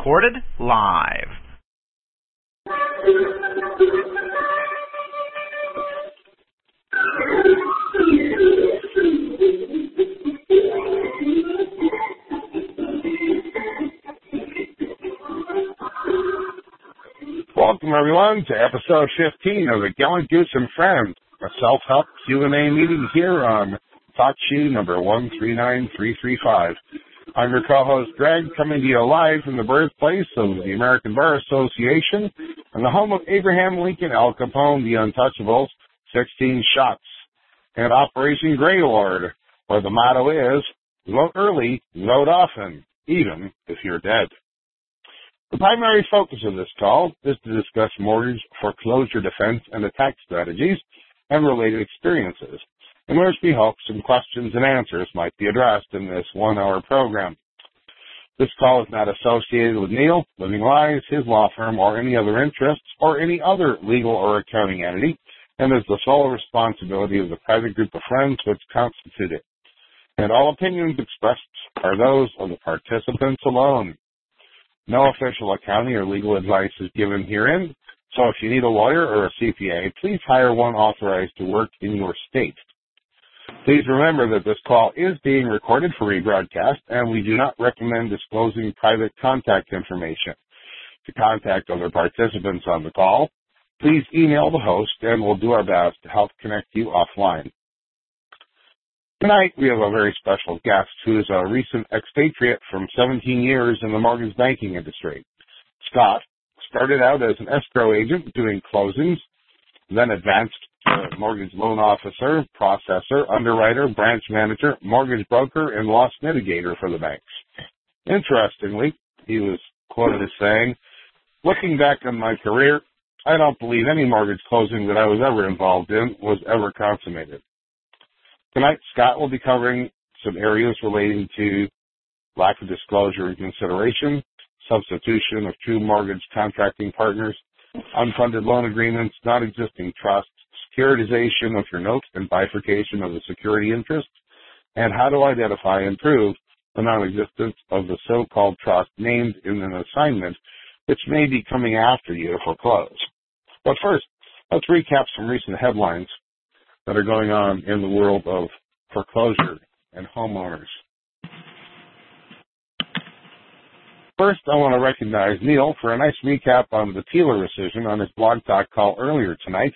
Recorded live. Welcome everyone to episode 15 of the Gallant Goose and Friends, a self-help Q&A meeting here on Talk Shoe number 139335. I'm your co-host Greg, coming to you live from the birthplace of the American Bar Association and the home of Abraham Lincoln Al Capone, the Untouchables, 16 shots, and Operation Grey Lord, where the motto is, vote early, vote often, even if you're dead. The primary focus of this call is to discuss mortgage foreclosure defense and attack strategies and related experiences, in which we hope some questions and answers might be addressed in this one-hour program. This call is not associated with Neil, Living Lies, his law firm, or any other interests, or any other legal or accounting entity, and is the sole responsibility of the private group of friends which constitute it. And all opinions expressed are those of the participants alone. No official accounting or legal advice is given herein, so if you need a lawyer or a CPA, please hire one authorized to work in your state. Please remember that this call is being recorded for rebroadcast, and we do not recommend disclosing private contact information. To contact other participants on the call, please email the host, and we'll do our best to help connect you offline. Tonight, we have a very special guest who is a recent expatriate from 17 years in the mortgage banking industry. Scott started out as an escrow agent doing closings, then advanced mortgage loan officer, processor, underwriter, branch manager, mortgage broker, and loss mitigator for the banks. Interestingly, he was quoted as saying, looking back on my career, I don't believe any mortgage closing that I was ever involved in was ever consummated. Tonight, Scott will be covering some areas relating to lack of disclosure and consideration, substitution of true mortgage contracting partners, unfunded loan agreements, non-existing trusts, securitization of your notes and bifurcation of the security interest, and how to identify and prove the non-existence of the so-called trust named in an assignment which may be coming after you to foreclose. But first, let's recap some recent headlines that are going on in the world of foreclosure and homeowners. First, I want to recognize Neil for a nice recap on the TILA decision on his blog talk call earlier tonight.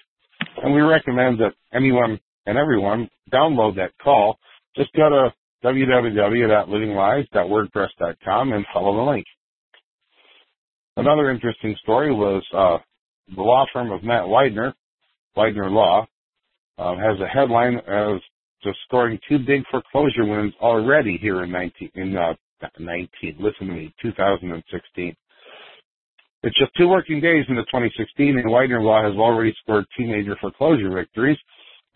And we recommend that anyone and everyone download that call. Just go to www.livinglies.wordpress.com and follow the link. Another interesting story was uh, the law firm of Matt Weidner, Weidner Law, uh, has a headline as just scoring two big foreclosure wins already here in 19, in uh, 19, listen to me, 2016. It's just two working days into 2016, and Weidner Law has already scored major foreclosure victories,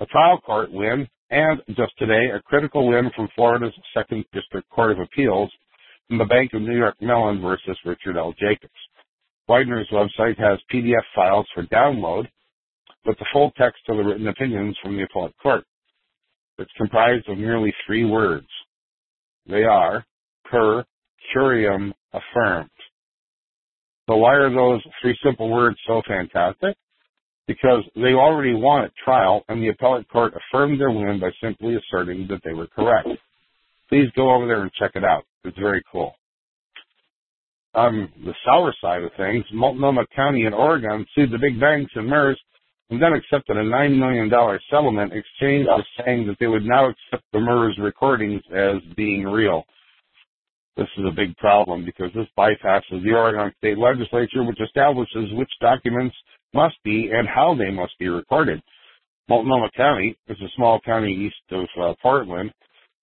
a trial court win, and just today, a critical win from Florida's Second District Court of Appeals in the Bank of New York Mellon versus Richard L. Jacobs. Weidner's website has PDF files for download, with the full text of the written opinions from the appellate court. It's comprised of merely three words. They are per curiam affirmed. So why are those three simple words so fantastic? Because they already won at trial and the appellate court affirmed their win by simply asserting that they were correct. Please go over there and check it out. It's very cool. On the sour side of things, Multnomah County in Oregon sued the big banks and MERS and then accepted a $9 million settlement exchange for saying that they would now accept the MERS recordings as being real. This is a big problem because this bypasses the Oregon State Legislature, which establishes which documents must be and how they must be recorded. Multnomah County is a small county east of uh, Portland,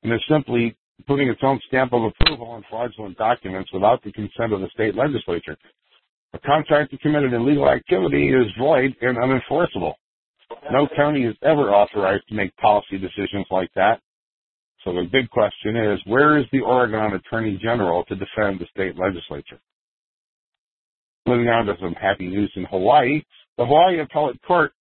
and is simply putting its own stamp of approval on fraudulent documents without the consent of the state legislature. A contractor committed illegal activity is void and unenforceable. No county is ever authorized to make policy decisions like that. So the big question is, where is the Oregon Attorney General to defend the state legislature? Moving on to some happy news in Hawaii, the Hawaii Appellate Court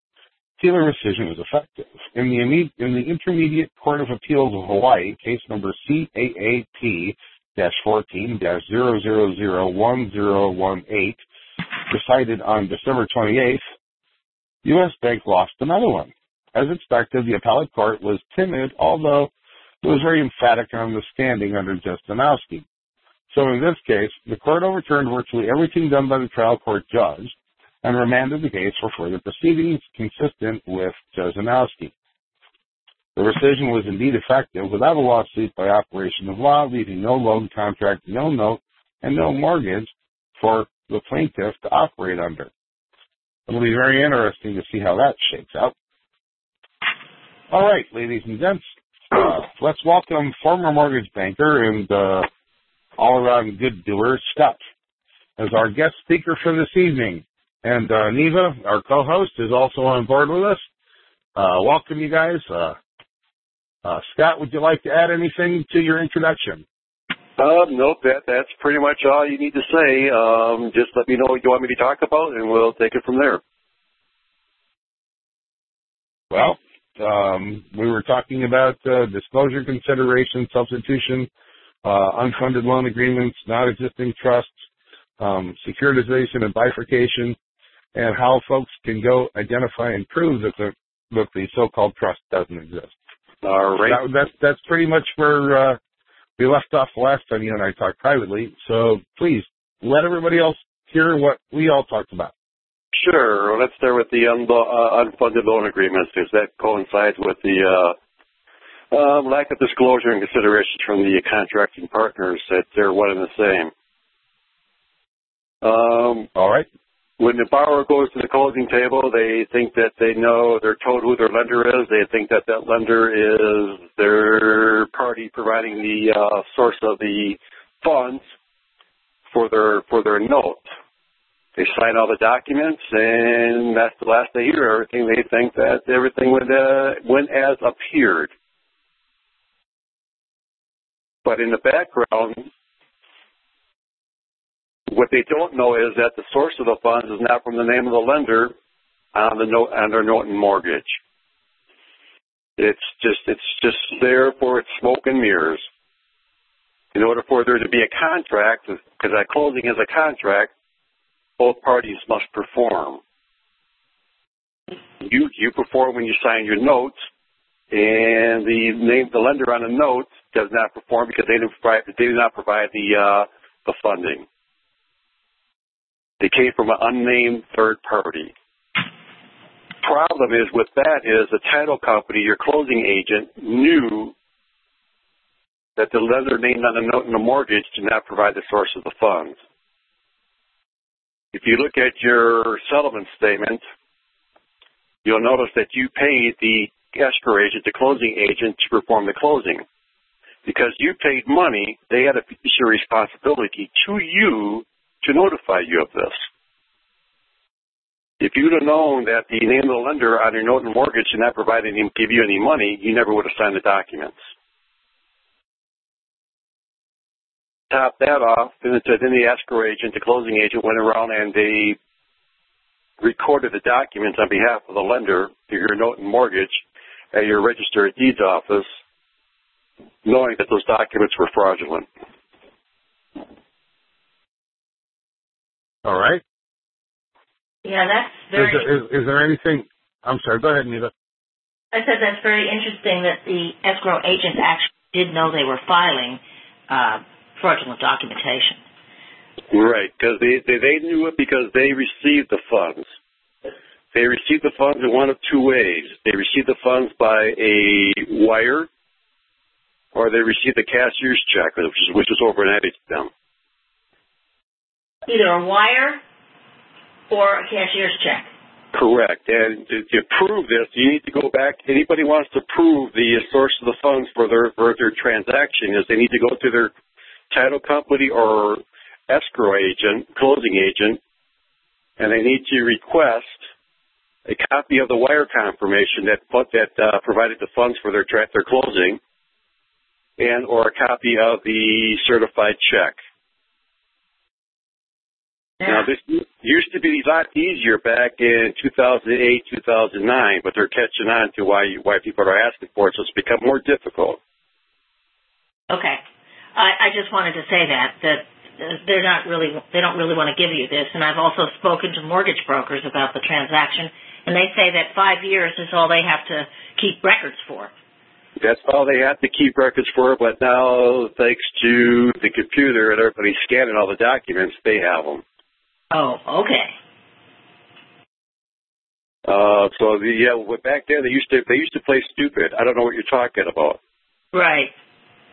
TILA rescission is effective. In the, in the Intermediate Court of Appeals of Hawaii, case number CAAP-14-0001018, decided on December 28th, U.S. Bank lost another one. As expected, the appellate court was timid, although it was very emphatic on the standing under Jesinoski. So in this case, the court overturned virtually everything done by the trial court judge and remanded the case for further proceedings consistent with Jesinoski. The rescission was indeed effective without a lawsuit by operation of law, leaving no loan contract, no note, and no mortgage for the plaintiff to operate under. It'll be very interesting to see how that shakes out. All right, ladies and gents, uh, let's welcome former mortgage banker and uh, all-around good doer, Scott, as our guest speaker for this evening. And uh, Neva, our co-host, is also on board with us. Uh, welcome, you guys. Uh, uh, Scott, would you like to add anything to your introduction? Uh, nope, that, that's pretty much all you need to say. Um, just let me know what you want me to talk about, and we'll take it from there. Well, um, we were talking about uh, disclosure consideration, substitution, uh, unfunded loan agreements, not existing trusts, um, securitization and bifurcation, and how folks can go identify and prove that the that the so-called trust doesn't exist. All right. That, that's that's pretty much where uh, we left off last time you and I talked privately. So please let everybody else hear what we all talked about. Sure. Let's start with the uh, unfunded loan agreements because that coincides with the uh, um, lack of disclosure and consideration from the contracting partners that they're one and the same. Um, all right when the borrower goes to the closing table, they think that they know, they're told who their lender is. They think that that lender is their party providing the uh, source of the funds for their for their note. They sign all the documents, and that's the last they hear. Everything they think that everything went uh, went as appeared. But in the background, what they don't know is that the source of the funds is not from the name of the lender on the note on their note and mortgage. It's just it's just there for its smoke and mirrors. In order for there to be a contract, because that closing is a contract, both parties must perform. You you perform when you sign your note, and the name the lender on the note does not perform because they didn't provide they do not provide the uh, the funding. They came from an unnamed third party. Problem is with that is the title company, your closing agent, knew that the lender named on the note in the mortgage did not provide the source of the funds. If you look at your settlement statement, you'll notice that you paid the escrow agent, the closing agent, to perform the closing. Because you paid money, they had a fiduciary responsibility to you to notify you of this. If you'd have known that the name of the lender on your note and mortgage did not provide any, give you any money, you never would have signed the documents. Top that off, then, then the escrow agent, the closing agent, went around and they recorded the documents on behalf of the lender to your note and mortgage at your register of deeds office, knowing that those documents were fraudulent. All right. Yeah, that's very. Is there, is, is there anything? I'm sorry. Go ahead, Neva. I said that's very interesting that the escrow agent actually did know they were filing uh, fraudulent documentation. Right, because they, they they knew it because they received the funds. They received the funds in one of two ways. They received the funds by a wire, or they received a cashier's check, which was, which was overnighted to them either a wire or a cashier's check. Correct. And to, to prove this, you need to go back. Anybody wants to prove the source of the funds for their for their transaction is they need to go to their title company or escrow agent, closing agent, and they need to request a copy of the wire confirmation that that uh, provided the funds for their tra- their closing, and or a copy of the certified check. Yeah. Now, this used to be a lot easier back in 2008, 2009, but they're catching on to why why people are asking for it, so it's become more difficult. Okay. I, I just wanted to say that that they're not really they don't really want to give you this, and I've also spoken to mortgage brokers about the transaction, and they say that five years is all they have to keep records for. That's all they have to keep records for, but now, thanks to the computer and everybody scanning all the documents, they have them. Oh, okay. Uh, so the, yeah, back then they used to they used to play stupid. I don't know what you're talking about. Right.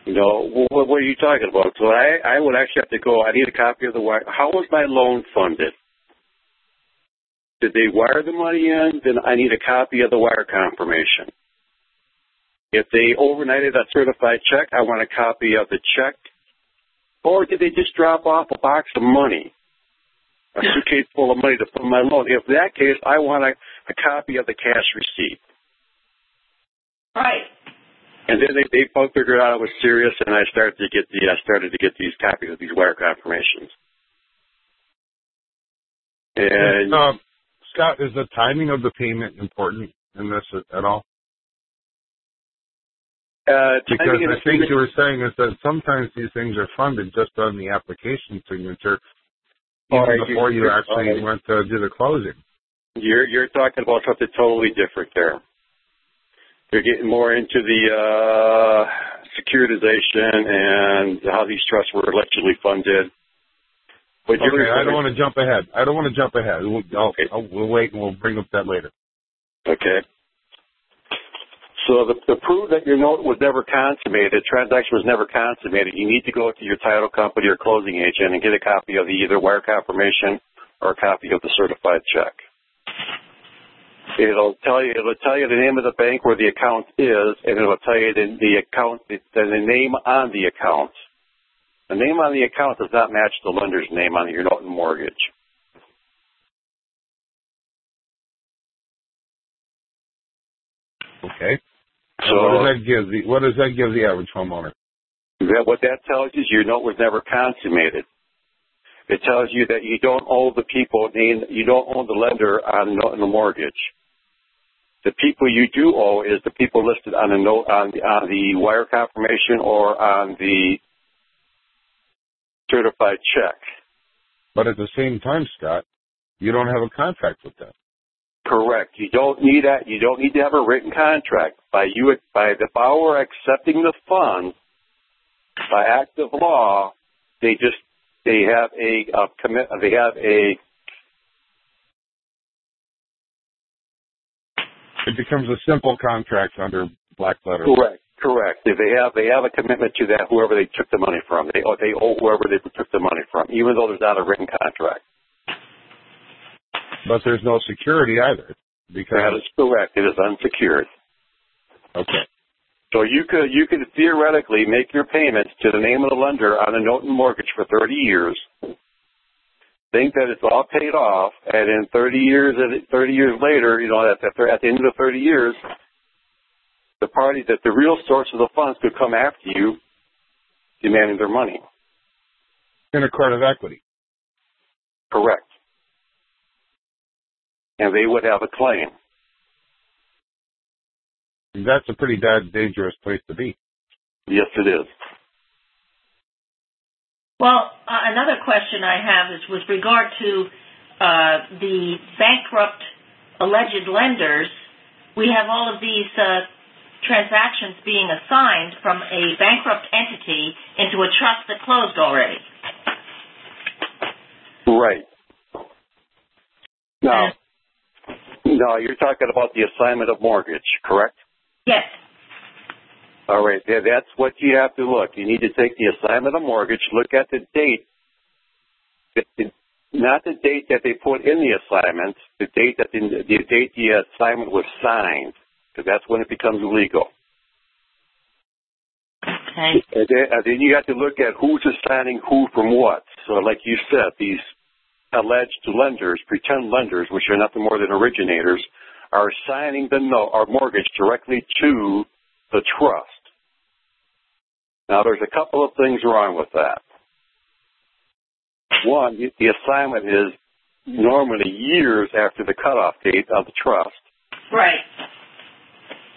You know, what, what are you talking about? So I, I would actually have to go. I need a copy of the wire. How was my loan funded? Did they wire the money in? Then I need a copy of the wire confirmation. If they overnighted a certified check, I want a copy of the check. Or did they just drop off a box of money? A suitcase full of money to fund my loan. If that case, I want a, a copy of the cash receipt. Right. And then they they both figured out I was serious, and I started to get the I started to get these copies of these wire confirmations. And Uh, Scott, is the timing of the payment important in this at, all? uh, Because I think you were saying is that sometimes these things are funded just on the application signature, even right, before you you're- actually all right. went to do the closing. You're you're talking about something totally different there. You're getting more into the uh, securitization and how these trusts were allegedly funded. But you're I don't want to jump ahead. I don't want to jump ahead. We'll, Okay. I'll, we'll wait and we'll bring up that later. Okay. So the, to prove that your note was never consummated, transaction was never consummated, you need to go to your title company or closing agent and get a copy of the either wire confirmation or a copy of the certified check. It'll tell you it'll tell you the name of the bank where the account is, and it'll tell you the, the account the, the name on the account. The name on the account does not match the lender's name on your note and mortgage. Okay. So what does that give the What does that give the average homeowner? That what that tells you is your note was never consummated. It tells you that you don't owe the people you don't owe the lender on the note and the mortgage. The people you do owe is the people listed on the note on the on the wire confirmation or on the certified check. But at the same time, Scott, you don't have a contract with them. Correct. You don't need that. You don't need to have a written contract by you by the borrower accepting the funds by act of law. They just they have a, a commit. They have a It becomes a simple contract under black letter. correct. Correct. They have they have a commitment to that whoever they took the money from. They owe, they owe whoever they took the money from, even though there's not a written contract. But there's no security either. That Because is correct. It is unsecured. okay. So you could you could theoretically make your payments to the name of the lender on a note and mortgage for 30 years. Think that it's all paid off, and in 30 years, 30 years later, you know, at, at the end of the 30 years, the party that the real source of the funds could come after you, demanding their money. In a court of equity. Correct. And they would have a claim. That's a pretty dangerous place to be. Yes, it is. Well, uh, another question I have is with regard to uh, the bankrupt alleged lenders. We have all of these uh, transactions being assigned from a bankrupt entity into a trust that closed already. Right. Now, no, you're talking about the assignment of mortgage, correct? Yes. All right, yeah, that's what you have to look. You need to take the assignment of mortgage, look at the date not the date that they put in the assignment, the date that the, the date the assignment was signed, because that's when it becomes legal. Okay. And then, and then you have to look at who's assigning who from what. So, like you said, these alleged lenders, pretend lenders, which are nothing more than originators, are assigning the note or mortgage directly to the trust. Now, there's a couple of things wrong with that. One, the assignment is normally years after the cutoff date of the trust. Right.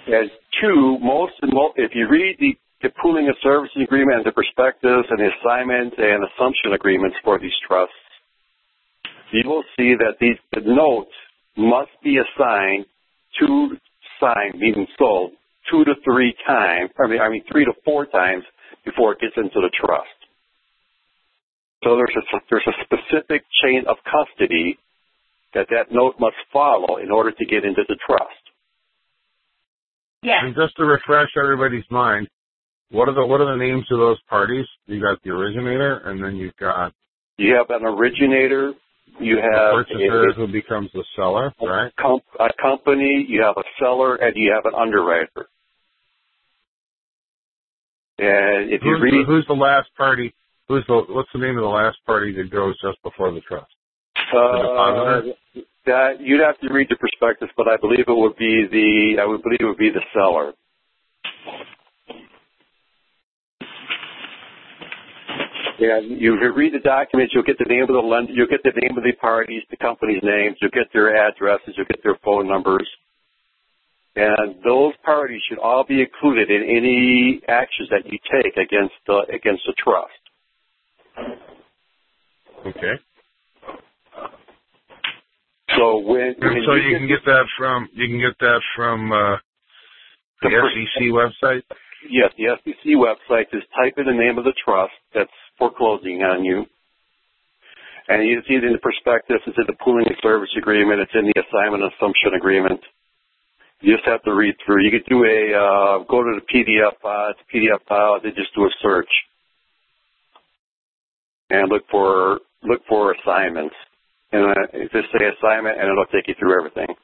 And two, most, if you read the, the pooling and servicing agreement and the prospectus and the assignment and assumption agreements for these trusts, you will see that these the notes must be assigned to signed, meaning sold, two to three times, I mean, I mean three to four times before it gets into the trust. So there's a, there's a specific chain of custody that that note must follow in order to get into the trust. Yeah. And just to refresh everybody's mind, what are the what are the names of those parties? You got the originator, and then you've got You have an originator, you the have purchaser a, who becomes the seller, right? com- a company, you have a seller, and you have an underwriter. And if you Who's read, the, who's the last party? Who's the what's the name of the last party that goes just before the trust? uh, depositor? that you'd have to read the prospectus, but I believe it would be the I would believe it would be the seller. Yeah, you read the documents, you'll get the name of the lender, you'll get the name of the parties, the company's names, you'll get their addresses, you'll get their phone numbers. And those parties should all be included in any actions that you take against the against the trust. Okay. So when, when so you can get that from you can get that from uh, the The SEC website. Yes, the SEC website. Just type in the name of the trust that's foreclosing on you. And you see it in the prospectus, it's in the pooling and service agreement, it's in the assignment assumption agreement. You just have to read through. You could do a, uh, go to the PDF file, it's a PDF file, then just do a search. And look for, look for assignments. And uh, just say assignment and it'll take you through everything.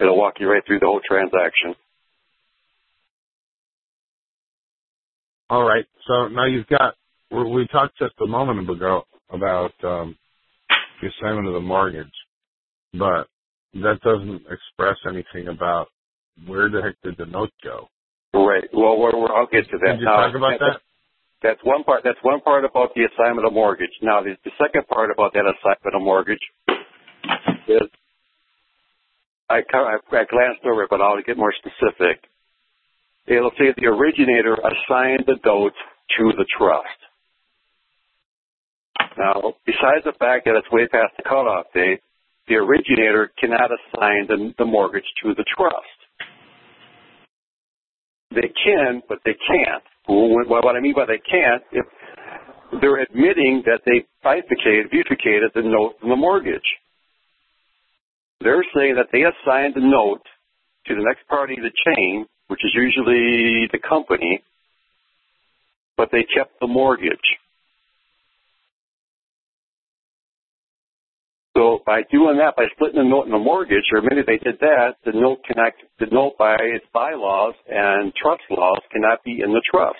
It'll walk you right through the whole transaction. All right. So now you've got. We talked just a moment ago about um, the assignment of the mortgage, but that doesn't express anything about where the heck did the note go. Right. Well, we're, we're, I'll get to that. Did you Now, talk about that? That's one part. That's one part about the assignment of mortgage. Now, the, the second part about that assignment of mortgage is I, of- I glanced over it, but I'll get more specific. It'll say the originator assigned the note to the trust. Now, besides the fact that it's way past the cutoff date, the originator cannot assign the, the mortgage to the trust. They can, but they can't. Well, what I mean by they can't, if they're admitting that they bifurcated, bifurcated the note from the mortgage. They're saying that they assigned the note to the next party of the chain, which is usually the company, but they kept the mortgage. So by doing that, by splitting the note and the mortgage, or maybe they did that, the note cannot, the note by its bylaws and trust laws cannot be in the trust.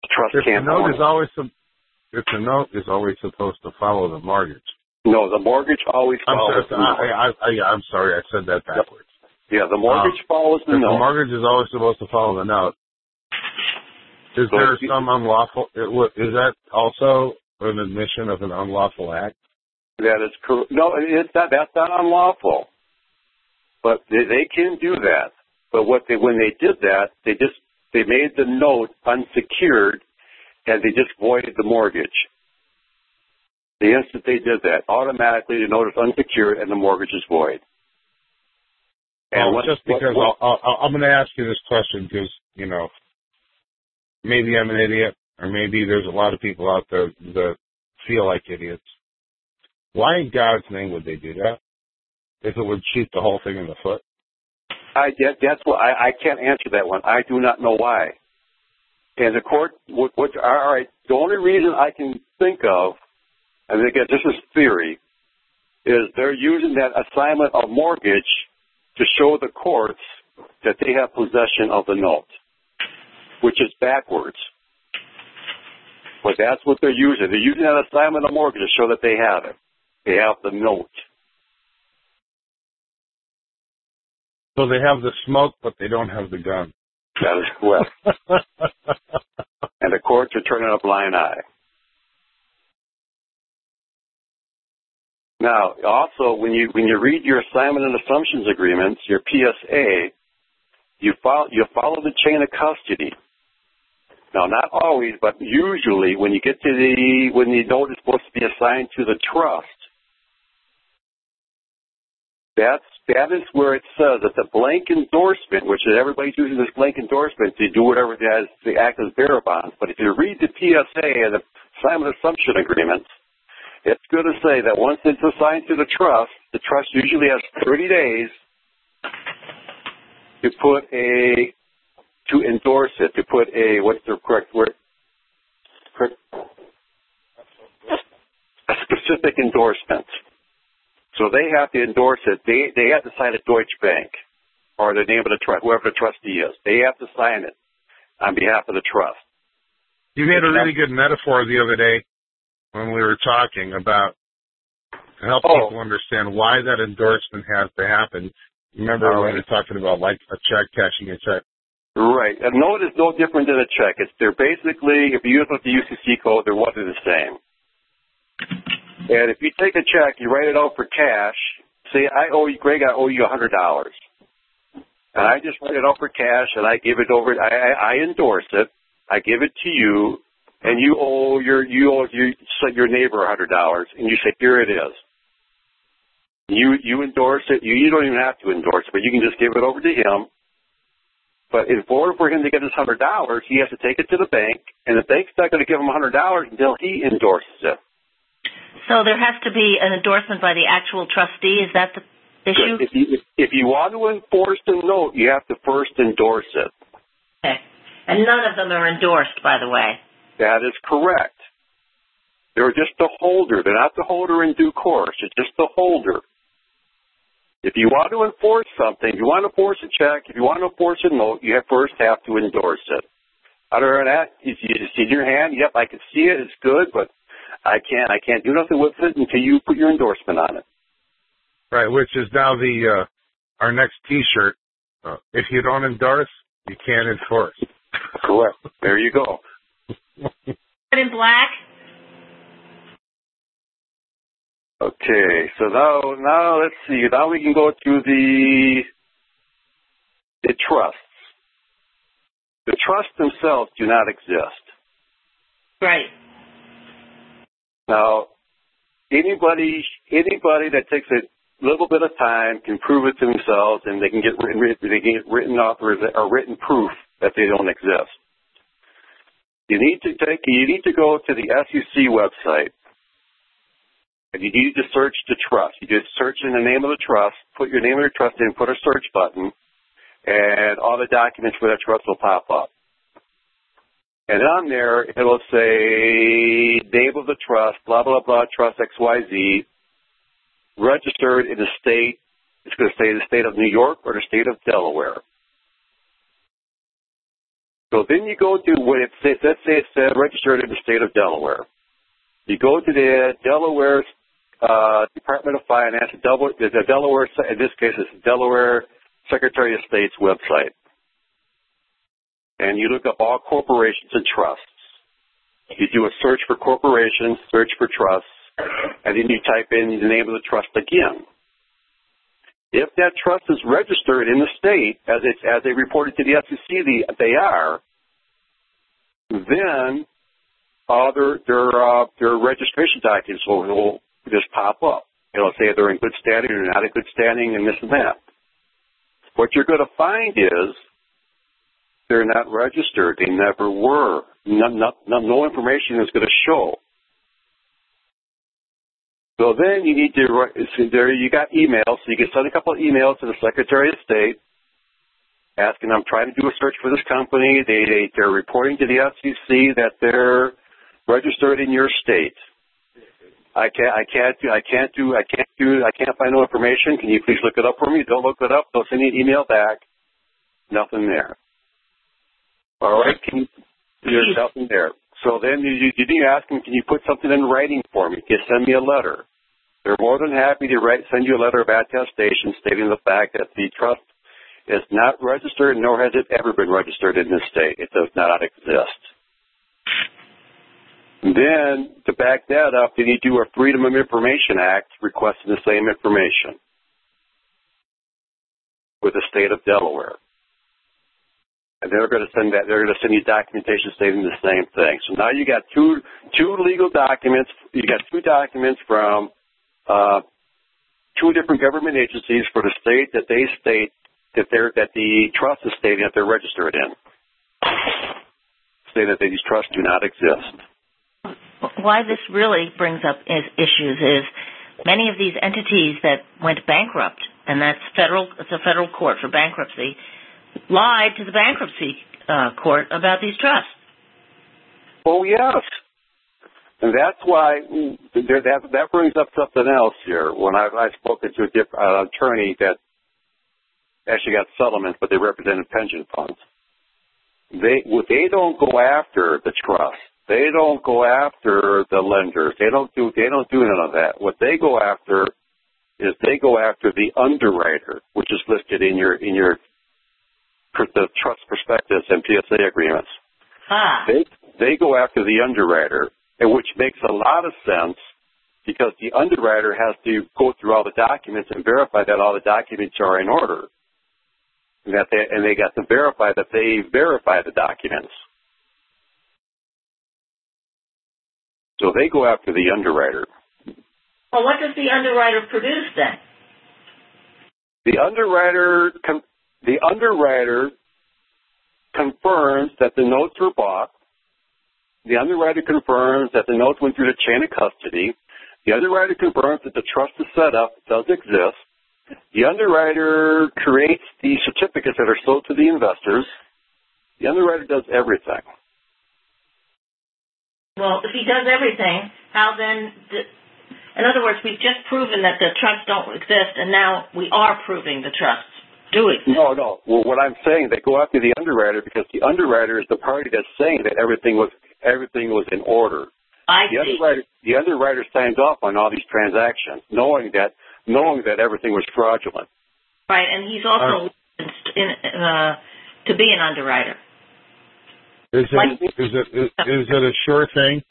The trust If the can't note is always if the note is always supposed to follow the mortgage. No, the mortgage always I'm follows sorry. the note. I, I'm sorry. I said that backwards. Yeah, the mortgage um, follows the If the mortgage is always supposed to follow the note, is So there some unlawful? Is that also an admission of an unlawful act? That is correct. No, it's not, that's not unlawful. But they, they can do that. But what they, when they did that, they just, they made the note unsecured and they just voided the mortgage. The instant they did that, automatically the note is unsecured and the mortgage is void. Well, what- just what- because what- I'll, I'll, I'm going to ask you this question because you know maybe I'm an idiot, or maybe there's a lot of people out there that feel like idiots. Why in God's name would they do that? If it would shoot the whole thing in the foot? I that, that's what I, I can't answer that one. I do not know why. And the court, what, what, all right, the only reason I can think of, and again, this is theory, is they're using that assignment of mortgage to show the courts that they have possession of the note, which is backwards. But that's what they're using. They're using that assignment of mortgage to show that they have it. They have the note. So they have the smoke, but they don't have the gun. That is correct. and the courts are turning a blind eye. Now, also, when you when you read your assignment and assumptions agreements, your PSA, you follow you follow the chain of custody. Now, not always, but usually, when you get to the when the note is supposed to be assigned to the trust, that's that is where it says that the blank endorsement, which is everybody's using this blank endorsement to do whatever it has to act as bearer bonds. But if you read the PSA and the assignment assumption agreement, it's going to say that once it's assigned to the trust, the trust usually has 30 days to put a to endorse it, to put a what's the correct word? A specific endorsement. So they have to endorse it. They they have to sign it Deutsche Bank or the name of the trust, whoever the trustee is. They have to sign it on behalf of the trust. You made a really good metaphor the other day when we were talking about to help Oh. people understand why that endorsement has to happen. Remember All when we were talking about like a check, cashing a check. Right. A note is no different than a check. It's they're basically if you use the UCC code, they're one and the same. And if you take a check, you write it out for cash. Say I owe you, Greg, I owe you a hundred dollars, and I just write it out for cash, and I give it over. I, I, I endorse it. I give it to you, and you owe your you owe your your neighbor a hundred dollars, and you say here it is. You you endorse it. You you don't even have to endorse it, but you can just give it over to him. But in order for him to get his hundred dollars, he has to take it to the bank, and the bank's not going to give him a hundred dollars until he endorses it. So there has to be an endorsement by the actual trustee. Is that the issue? If you if you want to enforce the note, you have to first endorse it. Okay. And none of them are endorsed, by the way. That is correct. They're just the holder. They're not the holder in due course. It's just the holder. If you want to enforce something, if you want to enforce a check, if you want to enforce a note, you have first have to endorse it. Other than that, if you just in your hand, yep, I can see it, it's good, but I can't, I can't do nothing with it until you put your endorsement on it. Right, which is now the uh our next T-shirt. Uh, if you don't endorse, you can't enforce. Correct. There you go. In black. Okay, so now, now let's see. Now we can go to the the trusts. The trusts themselves do not exist. Right. Now, anybody anybody that takes a little bit of time can prove it to themselves, and they can get written they can get written authoriz- or written proof that they don't exist. You need to take you need to go to the SEC website, and you need to search the trust. You just search in the name of the trust, put your name of the trust in, put a search button, and all the documents for that trust will pop up. And on there, it'll say name of the trust, blah, blah, blah, trust XYZ, registered in the state, it's going to say the state of New York or the state of Delaware. So then you go to what it says, let's say it uh, registered in the state of Delaware. You go to the Delaware uh, Department of Finance, Delaware, the Delaware, in this case, it's Delaware Secretary of State's website and you look up all corporations and trusts. You do a search for corporations, search for trusts, and then you type in the name of the trust again. If that trust is registered in the state, as it's as they reported to the SEC, the, they are, then uh, their their uh, their registration documents will, will just pop up. It'll say they're in good standing or not in good standing, and this and that. What you're going to find is they're not registered. They never were. No, no, no, information is going to show. So then you need to, there you got emails, so you can send a couple of emails to the Secretary of State asking I'm trying to do a search for this company. They, they they're reporting to the SEC that they're registered in your state. I can't I can't do I can't do I can't do I can't find no information. Can you please look it up for me? Don't look it up. Don't send me an email back. Nothing there. All right, can you, there's nothing there. So then you, you, you ask them, can you put something in writing for me? Can you send me a letter? They're more than happy to write, send you a letter of attestation stating the fact that the trust is not registered, nor has it ever been registered in this state. It does not exist. Then, to back that up, they need to do a Freedom of Information Act requesting the same information with the state of Delaware. And they're going to send that. They're going to send you documentation stating the same thing. So now you got two two legal documents. You got two documents from uh, two different government agencies for the state that they state that they're that the trust is stating that they're registered in. Say that these trusts do not exist. Why this really brings up is issues is many of these entities that went bankrupt, and that's federal. It's a federal court for bankruptcy lied to the bankruptcy uh, court about these trusts. Oh yes, and that's why there, that that brings up something else here. When I've, I've spoken to a different uh, attorney that actually got settlements, but they represented pension funds. They they don't go after the trust. They don't go after the lenders. They don't do they don't do none of that. What they go after is they go after the underwriter, which is listed in your in your the trust prospectus and PSA agreements. Ah. They they go after the underwriter, which makes a lot of sense because the underwriter has to go through all the documents and verify that all the documents are in order. And that they and they got to verify that they verify the documents. So they go after the underwriter. Well, what does the underwriter produce then? The underwriter the underwriter confirms that the notes were bought. The underwriter confirms that the notes went through the chain of custody. The underwriter confirms that the trust is set up, does exist. The underwriter creates the certificates that are sold to the investors. The underwriter does everything. Well, if he does everything, how then? in other words, we've just proven that the trusts don't exist, and now we are proving the trusts do it. No, no. Well, what I'm saying, they go after the underwriter because the underwriter is the party that's saying that everything was everything was in order. I the see. Underwriter, the underwriter signs off on all these transactions, knowing that knowing that everything was fraudulent. Right, and he's also uh, in, uh, to be an underwriter. Is it, is it is, is it a sure thing?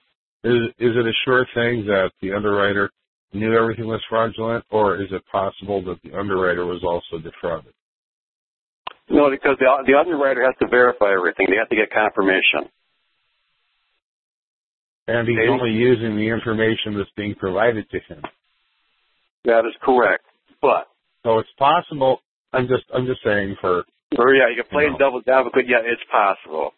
Is is it a sure thing that the underwriter knew everything was fraudulent, or is it possible that the underwriter was also defrauded? No, because the, the underwriter has to verify everything. They have to get confirmation. And he's only using the information that's being provided to him. That is correct. But so it's possible. I'm just I'm just saying for. Or yeah, you can play you know. double advocate. Yeah, it's possible.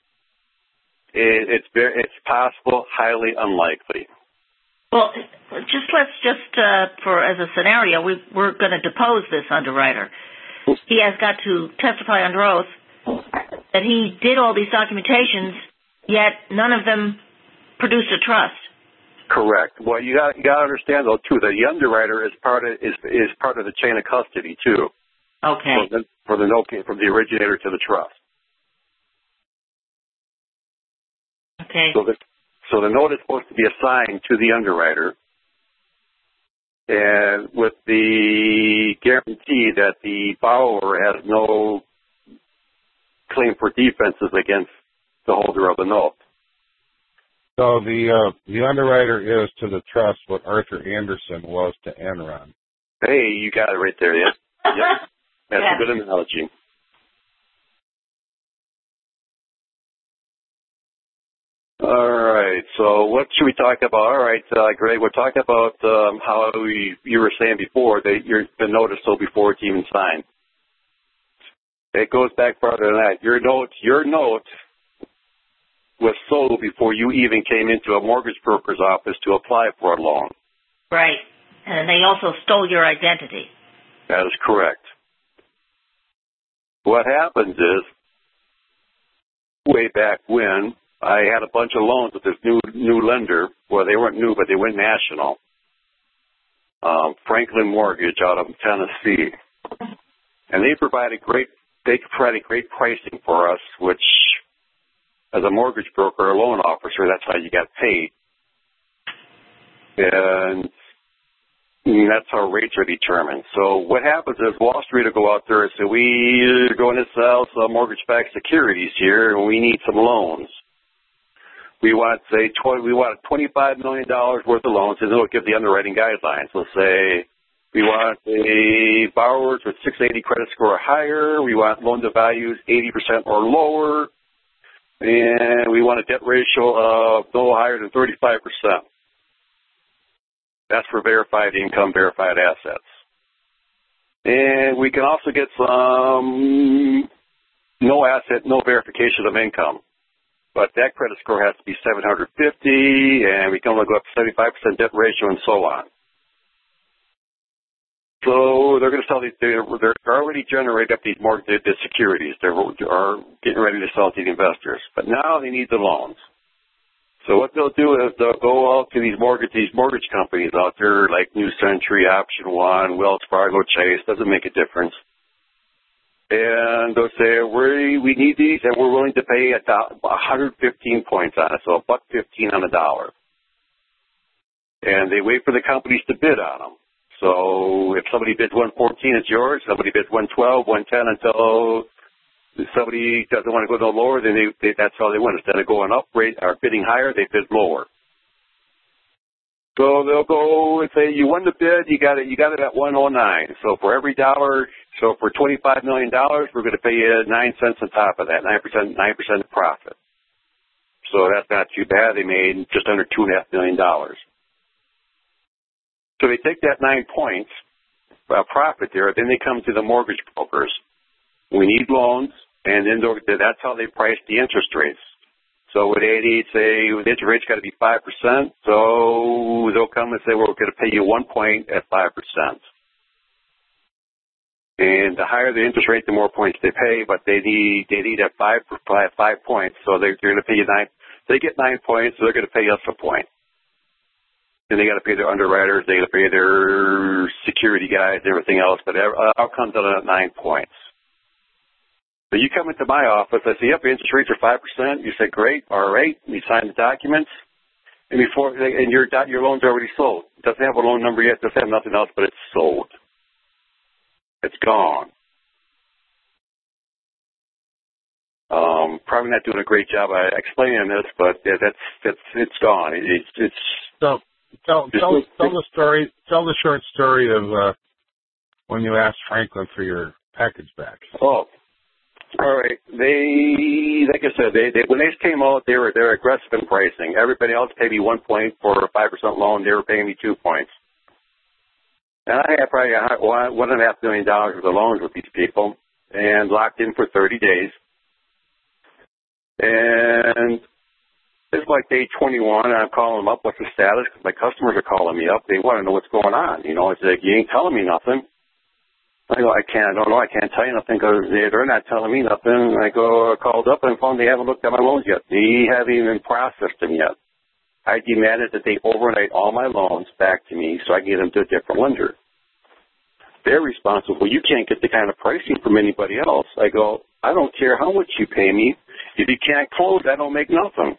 It, it's very it's possible, highly unlikely. Well, just let's just uh, for as a scenario, we we're going to depose this underwriter he has got to testify under oath that he did all these documentations, yet none of them produced a trust. Correct. Well, you got you got to understand though too that the underwriter is part of is is part of the chain of custody too. Okay. For the, for the note from the originator to the trust. Okay. So the so the note is supposed to be assigned to the underwriter, and with the guarantee that the borrower has no claim for defenses against the holder of the note. So the uh, the underwriter is to the trust what Arthur Andersen was to Enron. Hey, you got it right there. Yeah, yep. that's yeah. a good analogy. All right. So what should we talk about? All right, uh, Greg. We're talking about um, how we, you were saying before that you're the notice sold before it's even signed. It goes back farther than that. Your note, your note was sold before you even came into a mortgage broker's office to apply for a loan. Right. And they also stole your identity. That is correct. what happens is, way back when, I had a bunch of loans with this new new lender. Well, they weren't new, but they went national. Um, Franklin Mortgage out of Tennessee, and they provided great they provided great pricing for us, which as a mortgage broker or loan officer, that's how you got paid. And that's how rates are determined. So what happens is Wall Street will go out there and say, we are going to sell some mortgage-backed securities here, and we need some loans. We want, say, 20, we want $25 million worth of loans, and they'll give the underwriting guidelines. They'll say, we want a borrowers with 680 credit score or higher. We want loan to values 80% or lower. And we want a debt ratio of no higher than 35%. That's for verified income, verified assets. And we can also get some no asset, no verification of income. But that credit score has to be 750, and we can only go up to 75% debt ratio and so on. So they're going to sell these. They're, already generating up these mortgage the securities. They're are getting ready to sell to the investors, but now they need the loans. So what they'll do is they'll go out to these mortgage these mortgage companies out there like New Century, Option One, Wells Fargo, Chase. Doesn't make a difference. And they'll say we we need these, and we're willing to pay a 115 points on it, so a buck 15 on a dollar. And they wait for the companies to bid on them. So if somebody bids 114, it's yours. Somebody bids 112, 110 until somebody doesn't want to go no lower, then they, they, that's how they win. Instead of going up rate or bidding higher, they bid lower. So they'll go and say, you won the bid, you got it, you got it at 109. So for every dollar, so for $25 million, we're going to pay you 9 cents on top of that, 9%, 9% profit. So that's not too bad. They made just under $2.5 million. So they take that nine points uh, profit there, then they come to the mortgage brokers. We need loans, and then that's how they price the interest rates. So with 80, say the interest rate's got to be 5%, so they'll come and say, well, we're going to pay you one point at 5%. And the higher the interest rate, the more points they pay, but they need, they need at five, five, five points, so they're, they're going to pay you nine. They get nine points, so they're going to pay us a point. Then they got to pay their underwriters, they got to pay their security guys, and everything else. But uh, all comes out at nine points. So you come into my office, I say, yep, interest rates are five percent. You say, great, all right. You sign the documents, and before and your your loan's already sold. It doesn't have a loan number yet. Doesn't have nothing else, but it's sold. It's gone. Um, probably not doing a great job explaining this, but yeah, that's that's it's gone. It's it's so Tell tell tell the story. Tell the short story of uh, when you asked Franklin for your package back. Oh, all right. They, like I said, they, they when they came out, they were they're aggressive in pricing. Everybody else paid me one point for a five percent loan. They were paying me two points. And I had probably one one and a half million dollars of loans with these people, and locked in for thirty days. And it's like day 21, and I'm calling them up. What's the status? My customers are calling me up. They want to know what's going on. You know, it's like, you ain't telling me nothing. I go, I can't, oh, I don't know, I can't tell you nothing because they're not telling me nothing. I go, I called up and found they haven't looked at my loans yet. They haven't even processed them yet. I demanded that they overnight all my loans back to me so I can get them to a different lender. They're responsible. You can't get the kind of pricing from anybody else. I go, I don't care how much you pay me. If you can't close, I don't make nothing.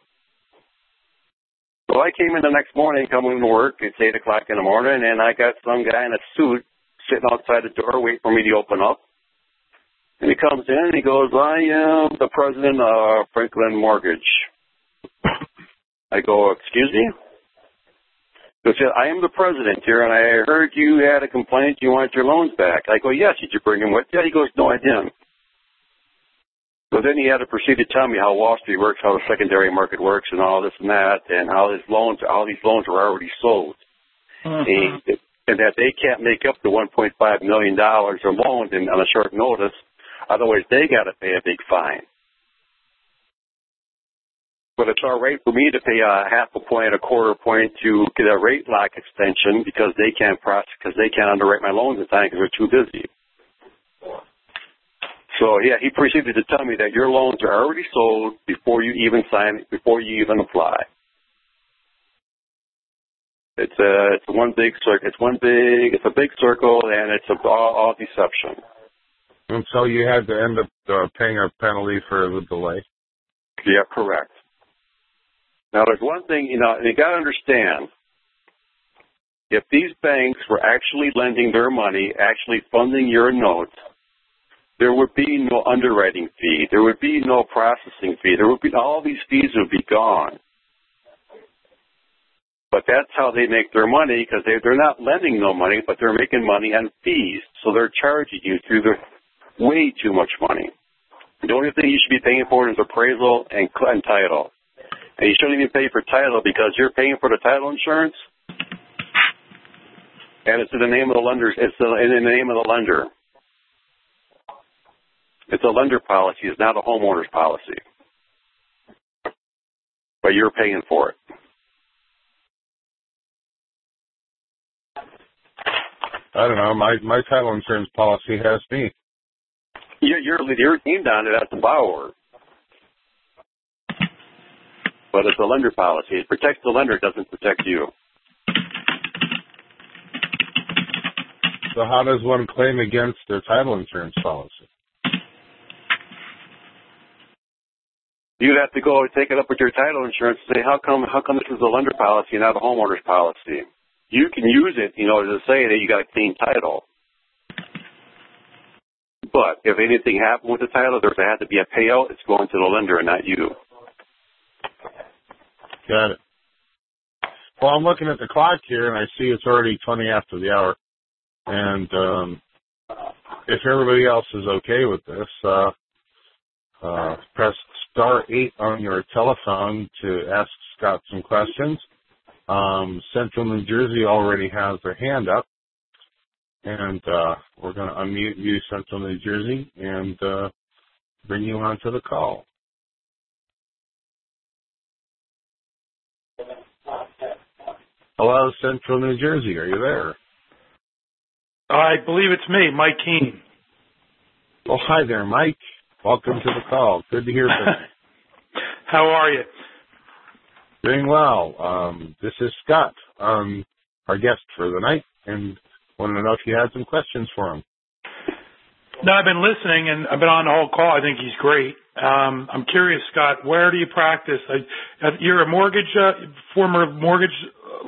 So I came in the next morning, coming to work. It's 8 o'clock in the morning, and I got some guy in a suit sitting outside the door waiting for me to open up. And he comes in and he goes, I am the president of Franklin Mortgage. I go, excuse me? He said, I am the president here, and I heard you had a complaint. You want your loans back. I go, yes. Did you bring him with you? He goes, no, I didn't. So then he had to proceed to tell me how Wall Street works, how the secondary market works, and all this and that, and how his loans, all these loans were already sold, mm-hmm. and, and that they can't make up the 1.5 million dollars of loans in, on a short notice. Otherwise, they got to pay a big fine. But it's all right for me to pay a half a point, a quarter point to get a rate lock extension because they can't process because they can't underwrite my loans in time because they're too busy. So yeah, he proceeded to tell me that your loans are already sold before you even sign, before you even apply. It's a it's one big circle. It's one big. It's a big circle, and it's a, all, all deception. And so you had to end up uh, paying a penalty for the delay. Yeah, correct. Now, there's one thing you know. You got to understand. If these banks were actually lending their money, actually funding your note, there would be no underwriting fee. There would be no processing fee. There would be all these fees would be gone. But that's how they make their money because they, they're not lending no money, but they're making money on fees. So they're charging you through the way too much money. The only thing you should be paying for is appraisal and, and title. And you shouldn't even pay for title because you're paying for the title insurance. And it's in the name of the lender. It's in the name of the lender. It's a lender policy. It's not a homeowner's policy. But you're paying for it. I don't know. My my title insurance policy has me. You're you're, you're named on it as the borrower, but it's a lender policy. It protects the lender. It doesn't protect you. So how does one claim against their title insurance policy? You'd have to go and take it up with your title insurance and say, how come how come this is a lender policy and not a homeowner's policy? You can use it, you know, to say that you got a clean title. But if anything happened with the title, there's had to be a payout. It's going to the lender and not you. Got it. Well, I'm looking at the clock here, and I see it's already 20 after the hour. And um, if everybody else is okay with this, uh, uh, press star eight on your telephone to ask Scott some questions. Um, Central New Jersey already has their hand up, and uh, we're going to unmute you, Central New Jersey, and uh, bring you onto the call. Hello, Central New Jersey. Are you there? I believe it's me, Mike Keene. Oh, hi there, Mike. Welcome to the call. Good to hear from you. How are you? Doing well. Um, this is Scott, um, our guest for the night, and wanted to know if you had some questions for him. No, I've been listening, and I've been on the whole call. I think he's great. Um, I'm curious, Scott, where do you practice? I, you're a mortgage, uh, former mortgage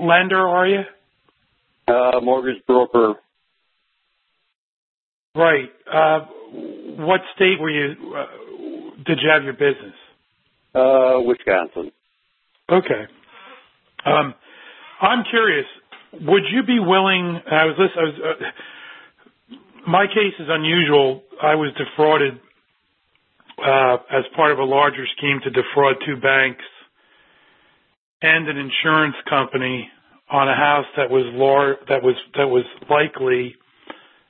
lender, are you? Uh, mortgage broker. Right. Uh, what state were you? Uh, did you have your business? Uh, Wisconsin. Okay. Um, I'm curious. Would you be willing? I was listening. I was. Uh, my case is unusual. I was defrauded uh, as part of a larger scheme to defraud two banks and an insurance company on a house that was lar- that was that was likely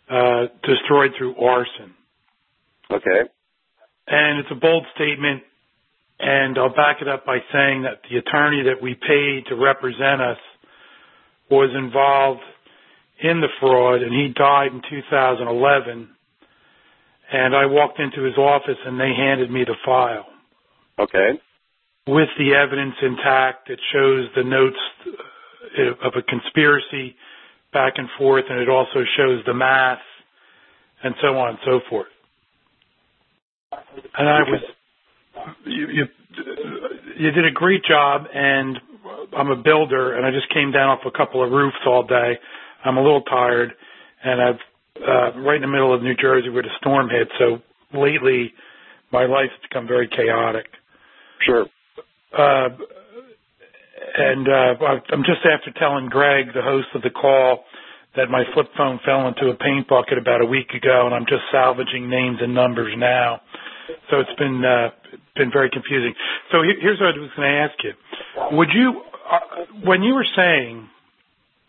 uh, destroyed through arson. Okay. And it's a bold statement, and I'll back it up by saying that the attorney that we paid to represent us was involved in the fraud, and he died in 2011. And I walked into his office, and they handed me the file. Okay. With the evidence intact, it shows the notes uh, of a conspiracy back and forth, and it also shows the math and so on and so forth. And I was, you, you, you did a great job, and I'm a builder, and I just came down off a couple of roofs all day. I'm a little tired, and I've uh, right in the middle of New Jersey where the storm hit. So lately, my life's become very chaotic. Sure. Uh, and uh, I'm just after telling Greg, the host of the call, that my flip phone fell into a paint bucket about a week ago, and I'm just salvaging names and numbers now. So it's been uh, been very confusing. So here's what I was going to ask you: Would you, uh, when you were saying,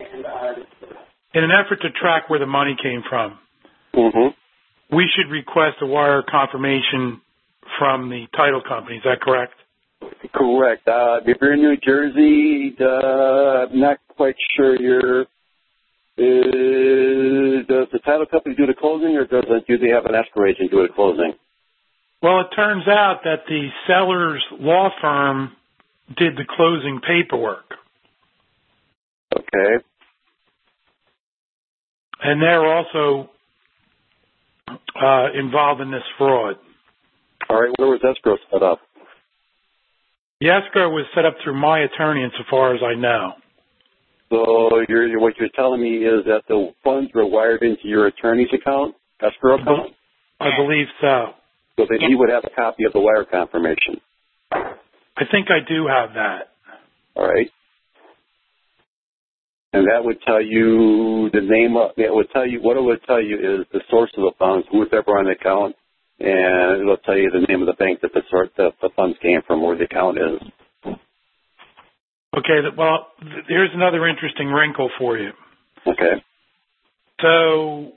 in an effort to track where the money came from, mm-hmm. we should request a wire confirmation from the title company? Is that correct? Correct. Uh, if you're in New Jersey, uh, I'm not quite sure you're Uh, does the title company do the closing, or does it, do they have an escrow agent do the closing? Well, it turns out that the seller's law firm did the closing paperwork. Okay. And they're also uh, involved in this fraud. All right. Where was escrow set up? The escrow was set up through my attorney, insofar as I know. So you're, what you're telling me is that the funds were wired into your attorney's account, escrow account? I believe so. So that he would have a copy of the wire confirmation. I think I do have that. All right. And that would tell you the name of, it would tell you, what it would tell you is the source of the funds, who's ever on the account, and it'll tell you the name of the bank that the, sort, the, the funds came from, where the account is. Okay, well, here's another interesting wrinkle for you. Okay. So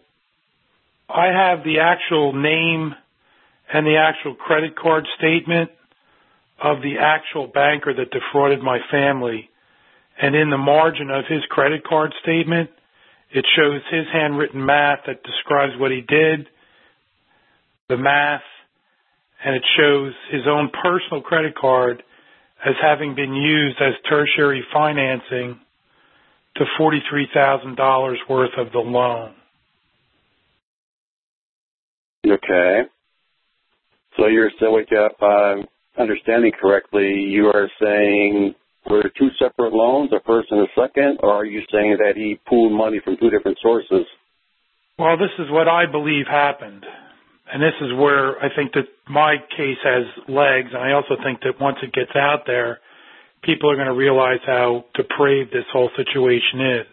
I have the actual name and the actual credit card statement of the actual banker that defrauded my family. And in the margin of his credit card statement, it shows his handwritten math that describes what he did, the math, and it shows his own personal credit card as having been used as tertiary financing to $43,000 worth of the loan. Okay. So you're so if I'm understanding correctly, you are saying were two separate loans, a first and a second, or are you saying that he pooled money from two different sources? Well, this is what I believe happened. And this is where I think that my case has legs, and I also think that once it gets out there, people are going to realize how depraved this whole situation is.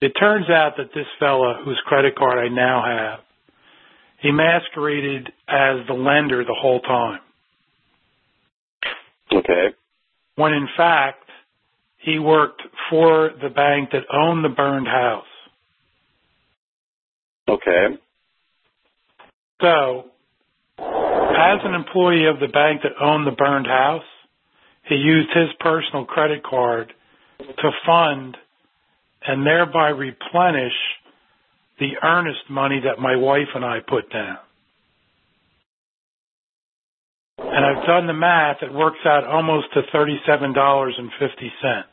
It turns out that this fella whose credit card I now have, he masqueraded as the lender the whole time. Okay. When in fact, he worked for the bank that owned the burned house. Okay. So, as an employee of the bank that owned the burned house, he used his personal credit card to fund and thereby replenish the earnest money that my wife and I put down. And I've done the math, it works out almost to $37.50.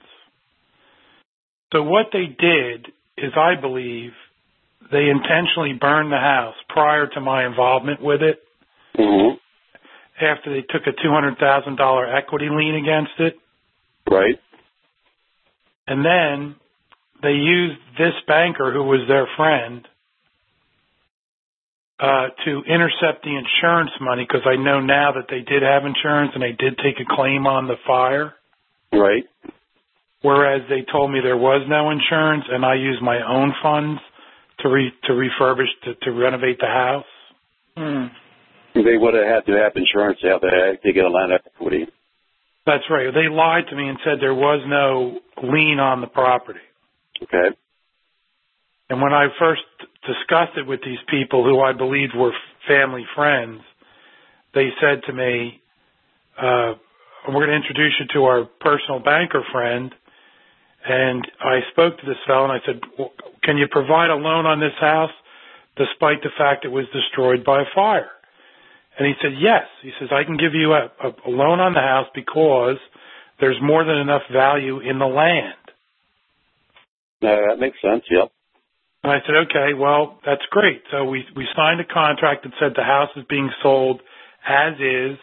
So what they did is I believe they intentionally burned the house prior to my involvement with it. Mm-hmm. After they took a $200,000 equity lien against it. Right. And then they used this banker who was their friend uh, to intercept the insurance money because I know now that they did have insurance and they did take a claim on the fire. Right. Whereas they told me there was no insurance and I used my own funds to re to refurbish to, to renovate the house. Hmm. They would have had to have insurance to have to, to get a land equity. That's right. They lied to me and said there was no lien on the property. Okay. And when I first discussed it with these people who I believed were family friends, they said to me, uh, we're going to introduce you to our personal banker friend. And I spoke to this fellow and I said, can you provide a loan on this house despite the fact it was destroyed by a fire? And he said, yes. He says, I can give you a, a loan on the house because there's more than enough value in the land. Uh, that makes sense. Yep. And I said, okay, well, that's great. So we, we signed a contract that said the house is being sold as is,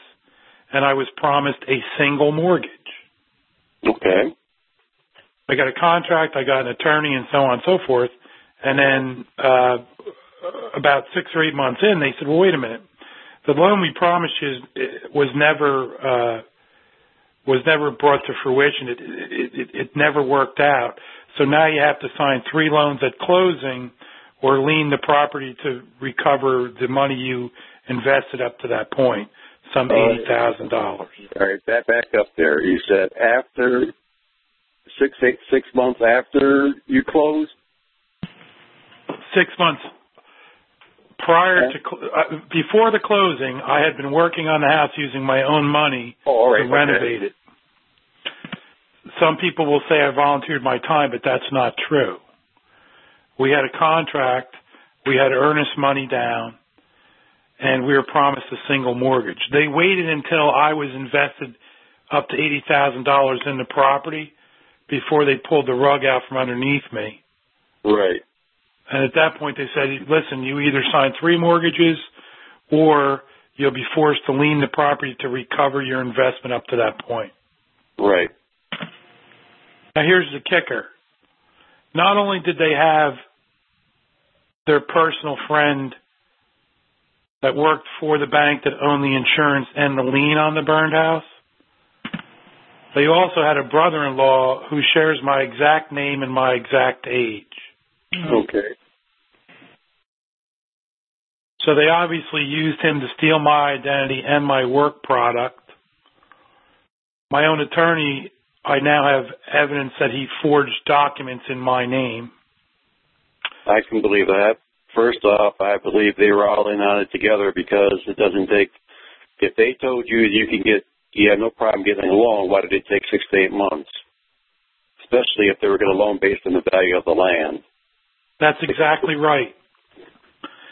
and I was promised a single mortgage. Okay. I got a contract, I got an attorney, and so on and so forth. And then uh, about six or eight months in, they said, well, wait a minute. The loan we promised you was never uh, was never brought to fruition. It, it, it, it never worked out. So now you have to sign three loans at closing or lien the property to recover the money you invested up to that point, some eighty thousand dollars. All right, back back up there. You said after six eight six months after you closed. Six months prior to uh, before the closing, I had been working on the house using my own money oh, right, to renovate okay. it. Some people will say I volunteered my time, but that's not true. We had a contract. We had earnest money down, and we were promised a single mortgage. They waited until I was invested up to eighty thousand dollars in the property before they pulled the rug out from underneath me. Right. And at that point, they said, "Listen, you either sign three mortgages, or you'll be forced to lien the property to recover your investment up to that point." Right. Now here's the kicker. Not only did they have their personal friend that worked for the bank that owned the insurance and the lien on the burned house, they also had a brother-in-law who shares my exact name and my exact age. Okay. So they obviously used him to steal my identity and my work product. My own attorney, I now have evidence that he forged documents in my name. I can believe that. First off, I believe they were all in on it together because it doesn't take. If they told you you can get, you have no problem getting a loan, why did it take six to eight months? Especially if they were going to loan based on the value of the land. That's exactly right.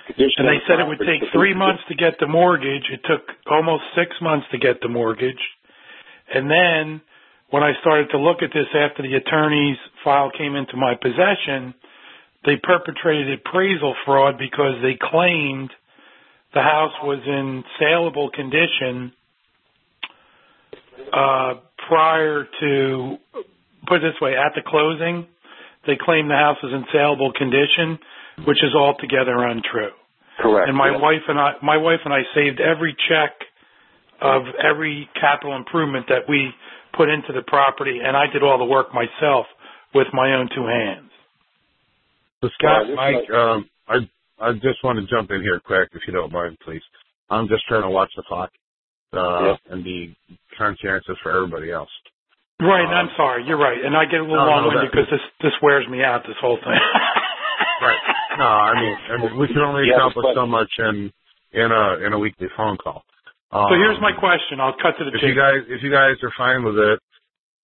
And they said it would take three months to get the mortgage. It took almost six months to get the mortgage. And then when I started to look at this after the attorney's file came into my possession, they perpetrated appraisal fraud because they claimed the house was in saleable condition uh, prior to, put it this way, at the closing, they claimed the house was in saleable condition, which is altogether untrue. Correct. And my yeah. wife and I, my wife and I saved every check of every capital improvement that we put into the property, and I did all the work myself with my own two hands. So Scott, this Mike, is- um, I I just want to jump in here quick, if you don't mind, please. I'm just trying to watch the clock uh, Yeah. and be conscientious for everybody else. Right, and Um, I'm sorry, you're right, and I get a little No, no, long-winded that- because this this wears me out. This whole thing. Right. No, I mean, I mean we can only Yeah, accomplish but- so much in in a in a weekly phone call. Um, So here's my question. I'll cut to the If you chase. guys if you guys are fine with it,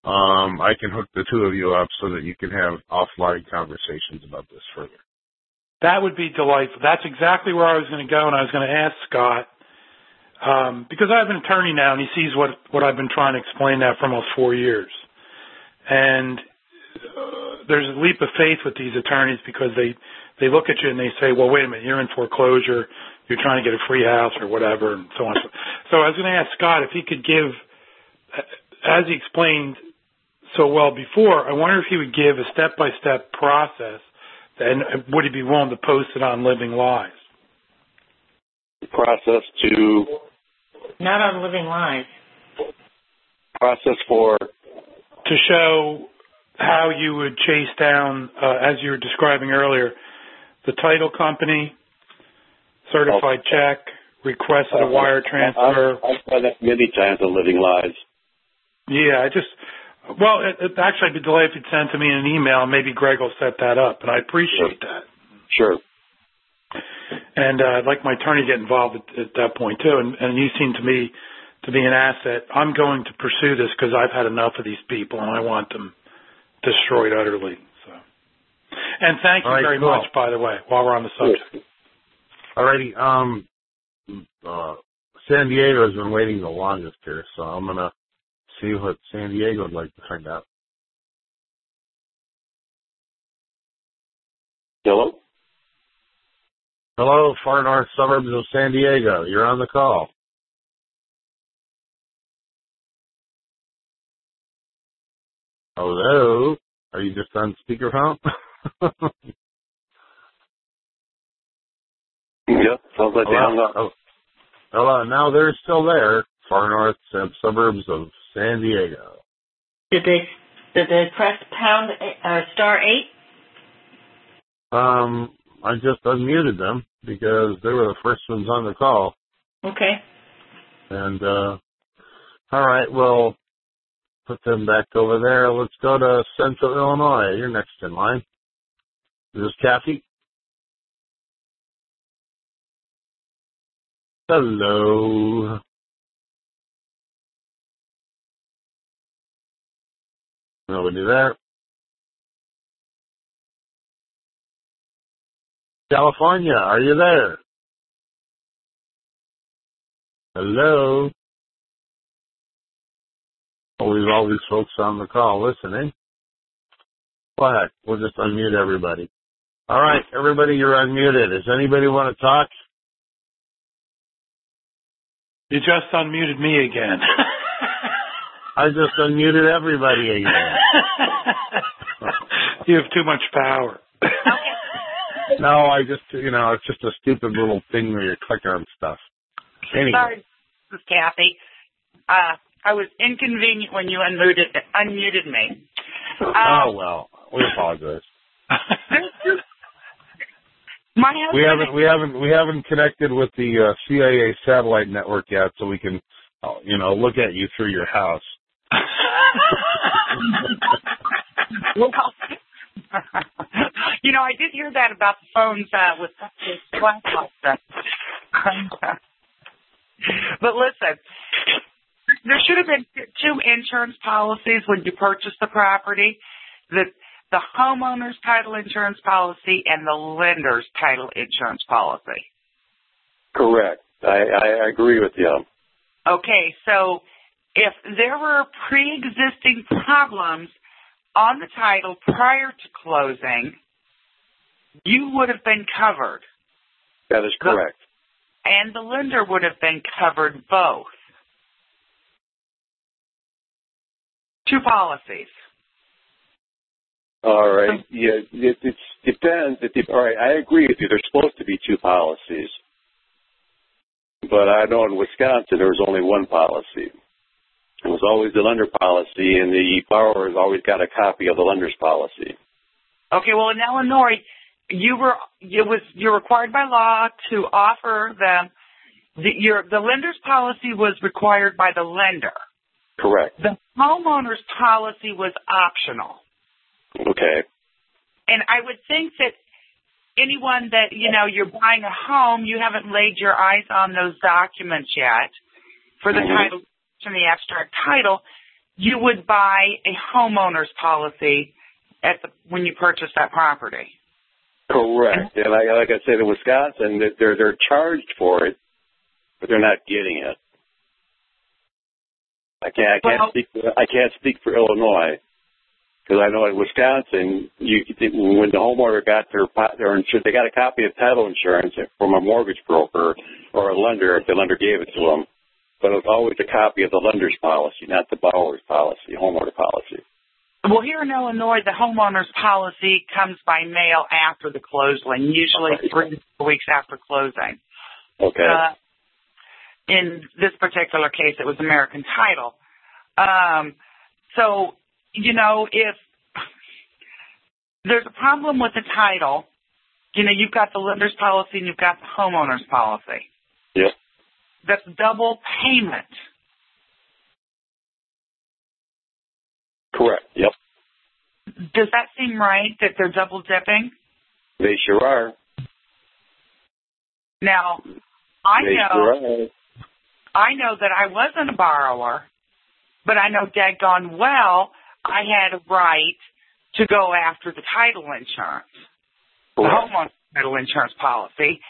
um, I can hook the two of you up so that you can have offline conversations about this further. That would be delightful. That's exactly where I was going to go, and I was going to ask Scott um, because I have an attorney now, and he sees what what I've been trying to explain now for almost four years. And uh, there's a leap of faith with these attorneys because they they look at you and they say, "Well, wait a minute, you're in foreclosure. You're trying to get a free house or whatever," and so on. So I was going to ask Scott if he could give, as he explained so well before, I wonder if he would give a step-by-step process, and would he be willing to post it on Living Lies? process to Not on Living Lies. process for to show how you would chase down, uh, as you were describing earlier, the title company, certified check, requested a wire transfer. I've, I've done that many times on Living Lies. Yeah, I just, well, it, it actually I'd be delighted if you'd send to me in an email, and maybe Greg will set that up, and I appreciate that. Sure. And uh, I'd like my attorney to get involved at, at that point too. And, and you seem to me to be an asset. I'm going to pursue this because I've had enough of these people, and I want them destroyed utterly. So, and thank you All right, very cool. much, by the way, while we're on the subject. Alrighty, um, uh, San Diego's been waiting the longest here, so I'm gonna see what San Diego would like to find out. Hello? Hello, far north suburbs of San Diego. You're on the call. Hello? Are you just on speakerphone? Yeah, sounds like they hung Hello? up. Oh, hello, now they're still there. Far north sub- suburbs of San Diego. Did they did they press pound eight- or star eight? Um, I just unmuted them because they were the first ones on the call. Okay. And uh all right, we'll put them back over there. Let's go to Central Illinois. You're next in line. This Is this Kathy? Hello. Nobody there. California, are you there? Hello? Always all these folks on the call listening. Go. We'll just unmute everybody. All right, everybody, you're unmuted. Does anybody want to talk? You just unmuted me again. I just unmuted everybody again. you have too much power. no, I just, you know, it's just a stupid little thing where you click on stuff. Anyway. Sorry, this is Kathy. Uh, I was inconvenient when you unmuted unmuted me. Um, oh well, we apologize. My husband we haven't we haven't we haven't connected with the uh, CIA satellite network yet, so we can, uh, you know, look at you through your house. you know, I did hear that about the phones uh, with the flashlights. but listen, there should have been two insurance policies when you purchased the property. The the homeowner's title insurance policy and the lender's title insurance policy. Correct. I, I agree with you. Okay, so if there were pre-existing problems on the title prior to closing, you would have been covered. That is correct. And the lender would have been covered both. Two policies. All right. Um, yeah, it, it depends. It, all right, I agree with you. There's supposed to be two policies, but I know in Wisconsin there was only one policy. It was always the lender policy, and the borrower has always got a copy of the lender's policy. Okay. Well, in Illinois, you were it was you're required by law to offer them the your the lender's policy was required by the lender. Correct. The homeowner's policy was optional. Okay. And I would think that anyone that, you know, you're buying a home, you haven't laid your eyes on those documents yet for the Mhm. title, from the abstract title, you would buy a homeowner's policy at the, when you purchase that property. Correct. And I, like I said, in Wisconsin, they're they're charged for it, but they're not getting it. I can't I can't Well- speak I can't speak for Illinois because I know in Wisconsin, you when the homeowner got their their insurance, they got a copy of title insurance from a mortgage broker or a lender if the lender gave it to them, but it was always a copy of the lender's policy, not the borrower's policy, homeowner policy. Well, here in Illinois, the homeowner's policy comes by mail after the closing, usually Okay. three weeks after closing. Okay. Uh, in this particular case, it was American Title. Um, so, you know, if there's a problem with the title, you know, you've got the lender's policy and you've got the homeowner's policy. Yep. That's double payment. Correct. Yep. Does that seem right that they're double dipping? They sure are. Now, I they know sure. I know that I wasn't a borrower, but I know daggone well I had a right to go after the title insurance, the Correct. homeowner title insurance policy.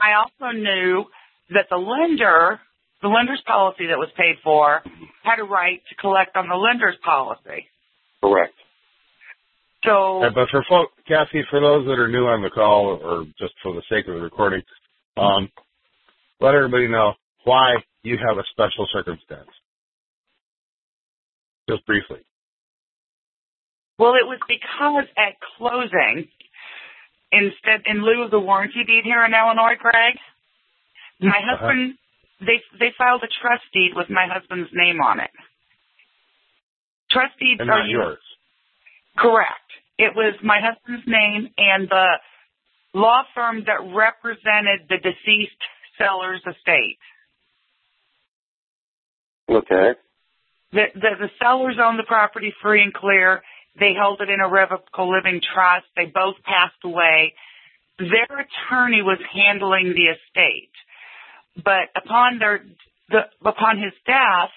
I also knew that the lender, the lender's policy that was paid for, had a right to collect on the lender's policy. Correct. So, Yeah, but for folk, Kathy, for those that are new on the call, or just for the sake of the recording, um, let everybody know why you have a special circumstance. Just briefly. Well, it was because at closing, instead, in lieu of the warranty deed here in Illinois, Greg, my Uh-huh. husband, they they filed a trust deed with my husband's name on it. Trust deeds And are not yours. correct. It was my husband's name and the law firm that represented the deceased seller's estate. Okay. The, the, the sellers owned the property free and clear. They held it in a revocable living trust. They both passed away. Their attorney was handling the estate, but upon their the, upon his death,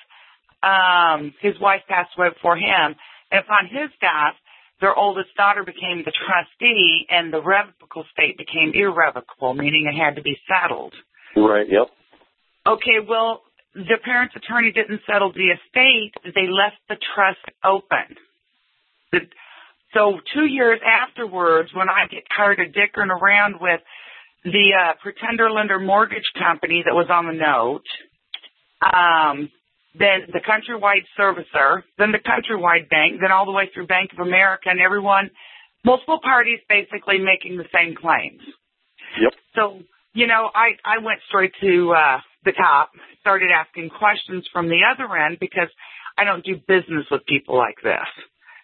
um, his wife passed away before him, and upon his death, their oldest daughter became the trustee and the revocable estate became irrevocable, meaning it had to be settled. Right. Yep. Okay, well, the parents' attorney didn't settle the estate. They left the trust open. So two years afterwards, when I get tired of dickering around with the uh, pretender lender mortgage company that was on the note, um, then the countrywide servicer, then the countrywide bank, then all the way through Bank of America and everyone, multiple parties basically making the same claims. Yep. So, you know, I, I went straight to uh, the top, started asking questions from the other end because I don't do business with people like this.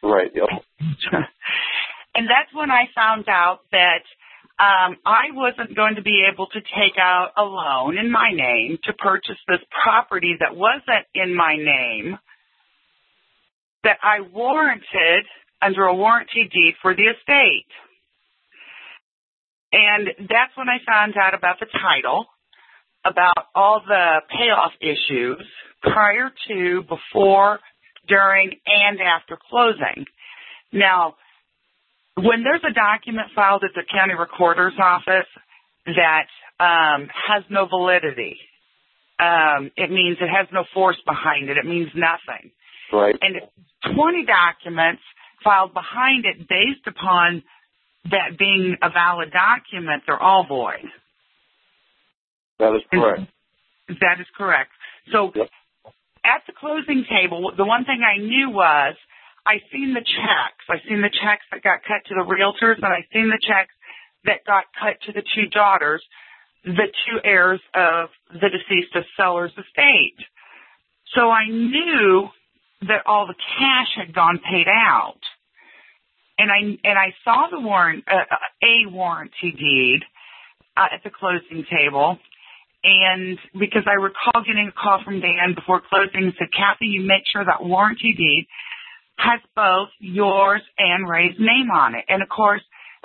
Right. Yep. and that's when I found out that um, I wasn't going to be able to take out a loan in my name to purchase this property that wasn't in my name that I warranted under a warranty deed for the estate. And that's when I found out about the title, about all the payoff issues prior to, before, during, and after closing. Now, when there's a document filed at the county recorder's office that um, has no validity, um, it means it has no force behind it. It means nothing. Right. And 20 documents filed behind it based upon that being a valid document, they're all void. That is correct. That is correct. So Yep. At the closing table, the one thing I knew was I seen the checks. I seen the checks that got cut to the realtors, and I seen the checks that got cut to the two daughters, the two heirs of the deceased seller's estate. So I knew that all the cash had gone paid out, and I and I saw the warrant, uh, a warranty deed uh, at the closing table. And because I recall getting a call from Dan before closing said, Kathy, you make sure that warranty deed has both yours and Ray's name on it. And of course,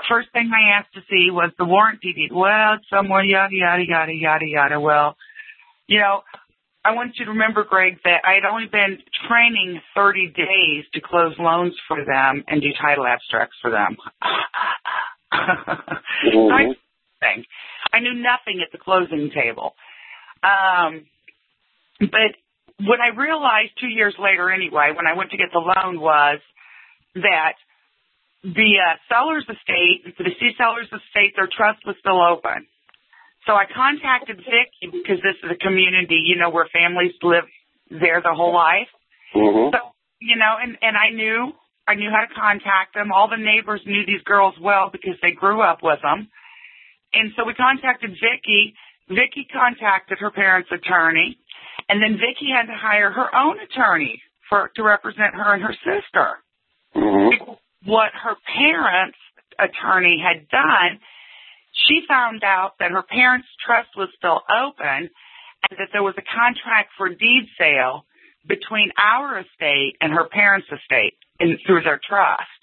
first thing I asked to see was the warranty deed. Well, it's somewhere, yada, yada, yada, yada, yada. Well, you know, I want you to remember, Greg, that I had only been training 30 days to close loans for them and do title abstracts for them. Mhm. Nice thing. I knew nothing at the closing table. Um, but what I realized two years later, anyway, when I went to get the loan, was that the uh, seller's estate, the deceased seller's estate, their trust was still open. So I contacted Vicky because this is a community, you know, where families live there their whole life. Mhm. So, you know, and, and I knew, I knew how to contact them. All the neighbors knew these girls well because they grew up with them. And so we contacted Vicky. Vicky contacted her parents' attorney, and then Vicky had to hire her own attorney for to represent her and her sister. Mhm. What her parents' attorney had done, she found out that her parents' trust was still open and that there was a contract for deed sale between our estate and her parents' estate in, through their trust.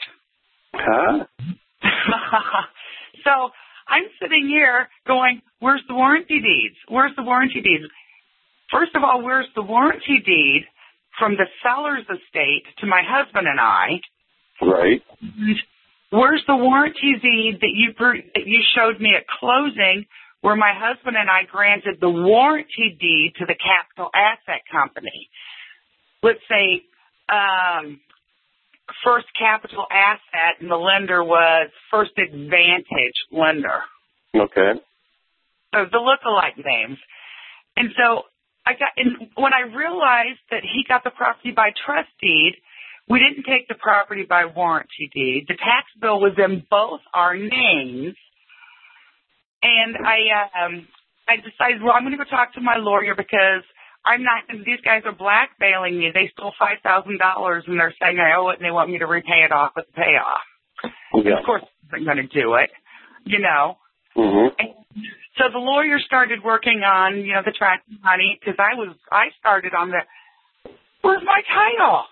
Huh? so I'm sitting here going, where's the warranty deeds? Where's the warranty deeds? First of all, where's the warranty deed from the seller's estate to my husband and I? Right. And Where's the warranty deed that you that you showed me at closing, where my husband and I granted the warranty deed to the capital asset company? Let's say um, First Capital Asset, and the lender was First Advantage Lender. Okay. So the look-alike names. And so I got, and when I realized that he got the property by trust deed, we didn't take the property by warranty deed. The tax bill was in both our names. And I, um, I decided, well, I'm going to go talk to my lawyer because I'm not, these guys are blackmailing me. They stole $5,000 and they're saying I owe it and they want me to repay it off with the payoff. Yeah. Of course, I'm going to do it, you know. Mhm. So the lawyer started working on, you know, the tracking money because I was, I started on the, where's my title?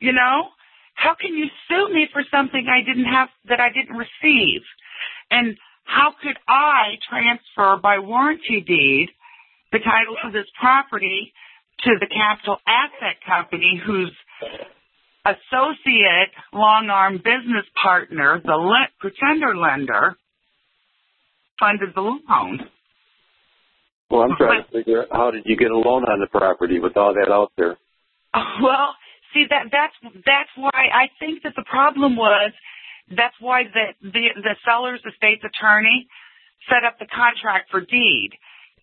You know, how can you sue me for something I didn't have, that I didn't receive? And how could I transfer by warranty deed the title to this property to the capital asset company whose associate long arm business partner, the le- pretender lender, funded the loan. Well, I'm trying to figure out how did you get a loan on the property with all that out there? Well, see that that's that's why I think that the problem was that's why the the, the seller's estate's attorney set up the contract for deed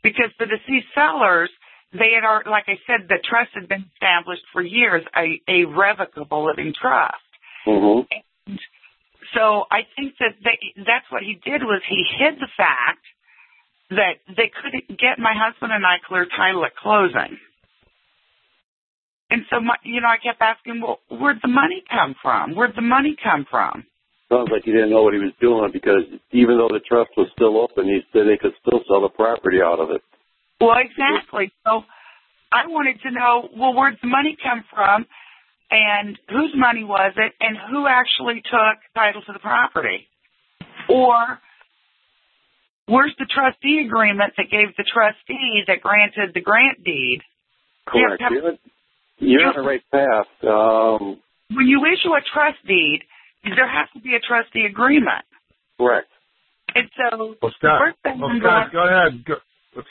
because the deceased sellers they had already, like I said, the trust had been established for years, a, a revocable living trust. Mm-hmm. And so I think that they, that's what he did was he hid the fact that they couldn't get my husband and I clear title at closing. And so, my, you know, I kept asking, well, where'd the money come from? Where'd the money come from? Sounds like he didn't know what he was doing because even though the trust was still open, he said they could still sell the property out of it. Well, exactly. So I wanted to know, well, where'd the money come from? And whose money was it? And who actually took title to the property? Or where's the trustee agreement that gave the trustee that granted the grant deed? Correct. You're, you're on the right path. Um, When you issue a trust deed, there has to be a trustee agreement. correct. And so Well, Scott, first thing well, Scott, going, go ahead. Go,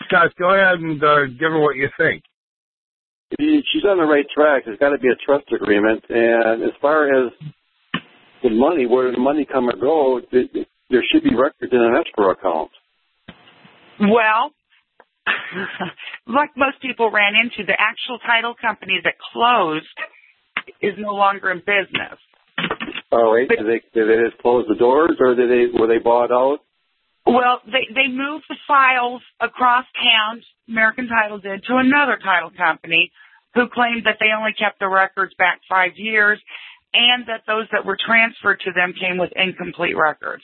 Scott, go ahead and uh, give her what you think. She's on the right track. There's got to be a trust agreement. And as far as the money, where the money come or go, th- th- there should be records in an escrow account. well, like most people ran into, the actual title company that closed is no longer in business. All right. But- Did they, did they just close the doors or did they, were they bought out? Well, they they moved the files across town. American Title did to another title company, who claimed that they only kept the records back five years, and that those that were transferred to them came with incomplete records.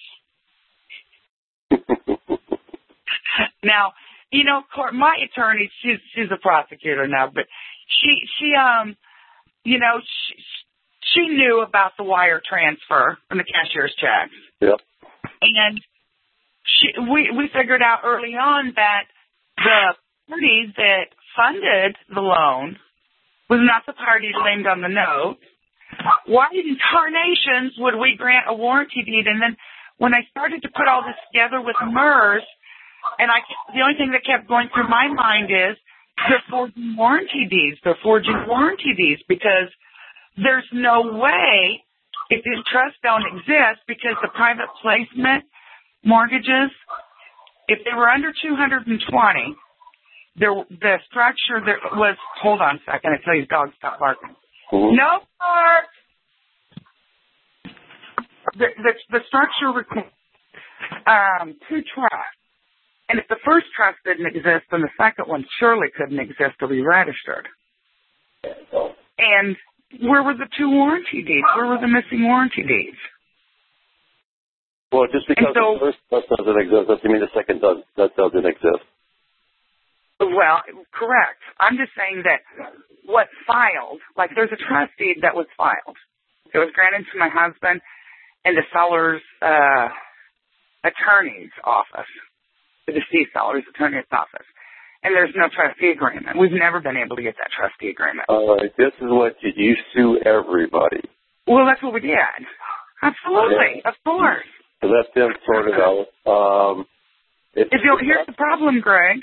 now, you know, court, my attorney, she's she's a prosecutor now, but she she um, you know, she she knew about the wire transfer and the cashier's checks yep. and she, we we figured out early on that the party that funded the loan was not the party named on the note. Why in tarnations would we grant a warranty deed? And then when I started to put all this together with MERS, and I the only thing that kept going through my mind is they're forging warranty deeds. They're forging warranty deeds because there's no way if these trusts don't exist because the private placement mortgages, if they were under 220, there, the structure that was, hold on a second until these dogs stop barking. Mhm. No bark! The, the, the structure requires um, two trusts. And if the first trust didn't exist, then the second one surely couldn't exist to be registered. And where were the two warranty deeds? Where were the missing warranty deeds? Well, just because so- the first trust doesn't exist doesn't mean the second does, that doesn't exist. Well, correct. I'm just saying that what filed, like there's a trust deed that was filed. It was granted to my husband and the seller's uh, attorney's office, the deceased seller's attorney's office. And there's no trustee agreement. We've never been able to get that trustee agreement. All right. This is what you, you sue everybody. Well, that's what we did. Absolutely, of course. Let them sort it out. Um, If you here's the problem, Greg.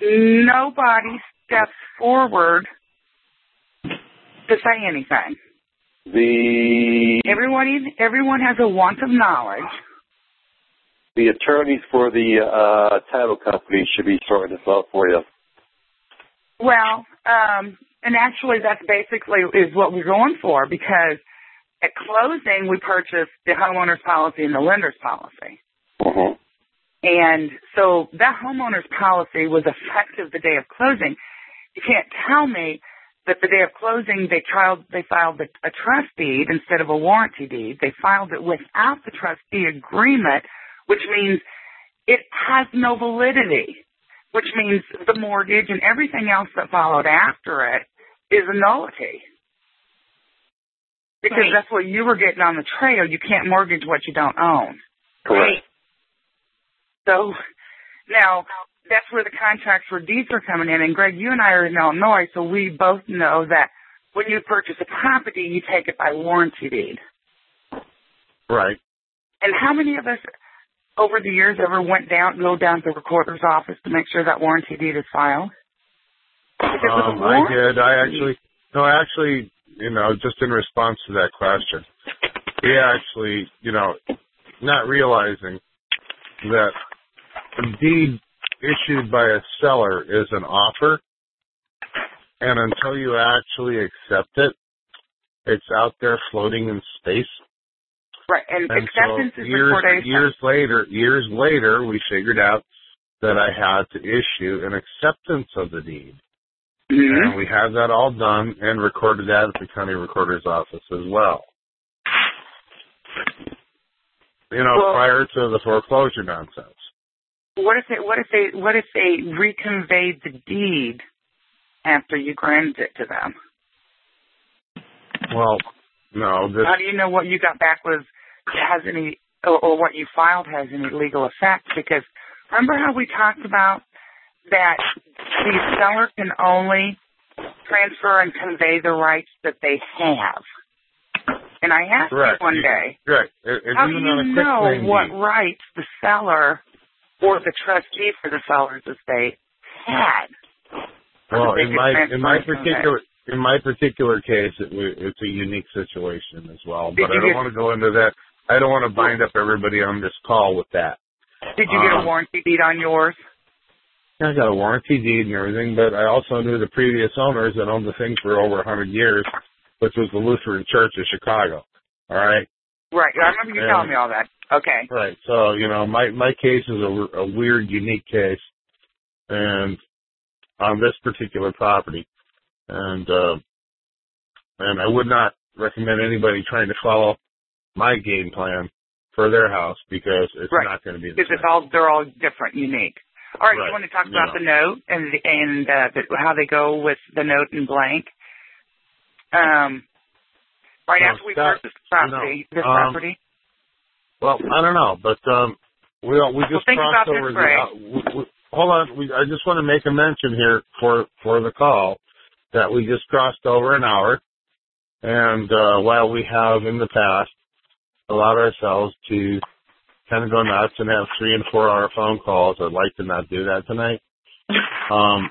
Nobody steps forward to say anything. the Everyone, everyone has a want of knowledge. The attorneys for the uh, title company should be sorting this out for you. Well, um, and actually, that's basically is what we're going for because at closing we purchased the homeowner's policy and the lender's policy. Mm-hmm. And so that homeowner's policy was effective the day of closing. You can't tell me that the day of closing they filed they filed a, a trust deed instead of a warranty deed. They filed it without the trustee agreement, which means it has no validity. Which means the mortgage and everything else that followed after it is a nullity. Because Right. that's what you were getting on the trail. You can't mortgage what you don't own. Correct. So now that's where the contracts for deeds are coming in. And Greg, you and I are in Illinois, so we both know that when you purchase a property, you take it by warranty deed. Right. And how many of us over the years ever went down, go down to the recorder's office to make sure that warranty deed is filed? If it was a Um, I did. I actually, no, actually, you know, just in response to that question, we actually, you know, not realizing that a deed issued by a seller is an offer, and until you actually accept it, it's out there floating in space. Right, and, And acceptance so is years, recordation. years later, years later, we figured out that I had to issue an acceptance of the deed. Mhm. And we had that all done and recorded that at the county recorder's office as well. You know, Well- prior to the foreclosure nonsense. What if they what if they what if they reconveyed the deed after you granted it to them? Well, no, this How do you know what you got back was has any or, or what you filed has any legal effect? Because remember how we talked about that the seller can only transfer and convey the rights that they have. And I asked Correct. you one day. If if how do you on a quick know what rights the seller or the trustee for the seller's estate had? well, in my in my particular in my particular case, it, it's a unique situation as well. Did But I don't get- want to go into that. I don't want to bind up everybody on this call with that. Did you get a Um, warranty deed on yours? I got a warranty deed and everything, but I also knew the previous owners that owned the thing for over a 100 years, which was the Lutheran Church of Chicago. All right? Right. I remember you Yeah. telling me all that. Okay. Right. So, you know, my, my case is a, a weird, unique case. And on this particular property. And, uh, and I would not recommend anybody trying to follow my game plan for their house because it's Right. not going to be the Because it's all they're all different, unique. All right, Right. you want to talk Yeah. about the note and the, and uh, the, how they go with the note in blank? Um, right Well, after we purchased the property, know, this um, property. Well, I don't know, but um, we we just think crossed this, over. The, uh, we, we, hold on, we, I just want to make a mention here for for the call that we just crossed over an hour, and uh, while we have in the past allowed ourselves to kind of go nuts and have three and four hour phone calls, I'd like to not do that tonight. Um,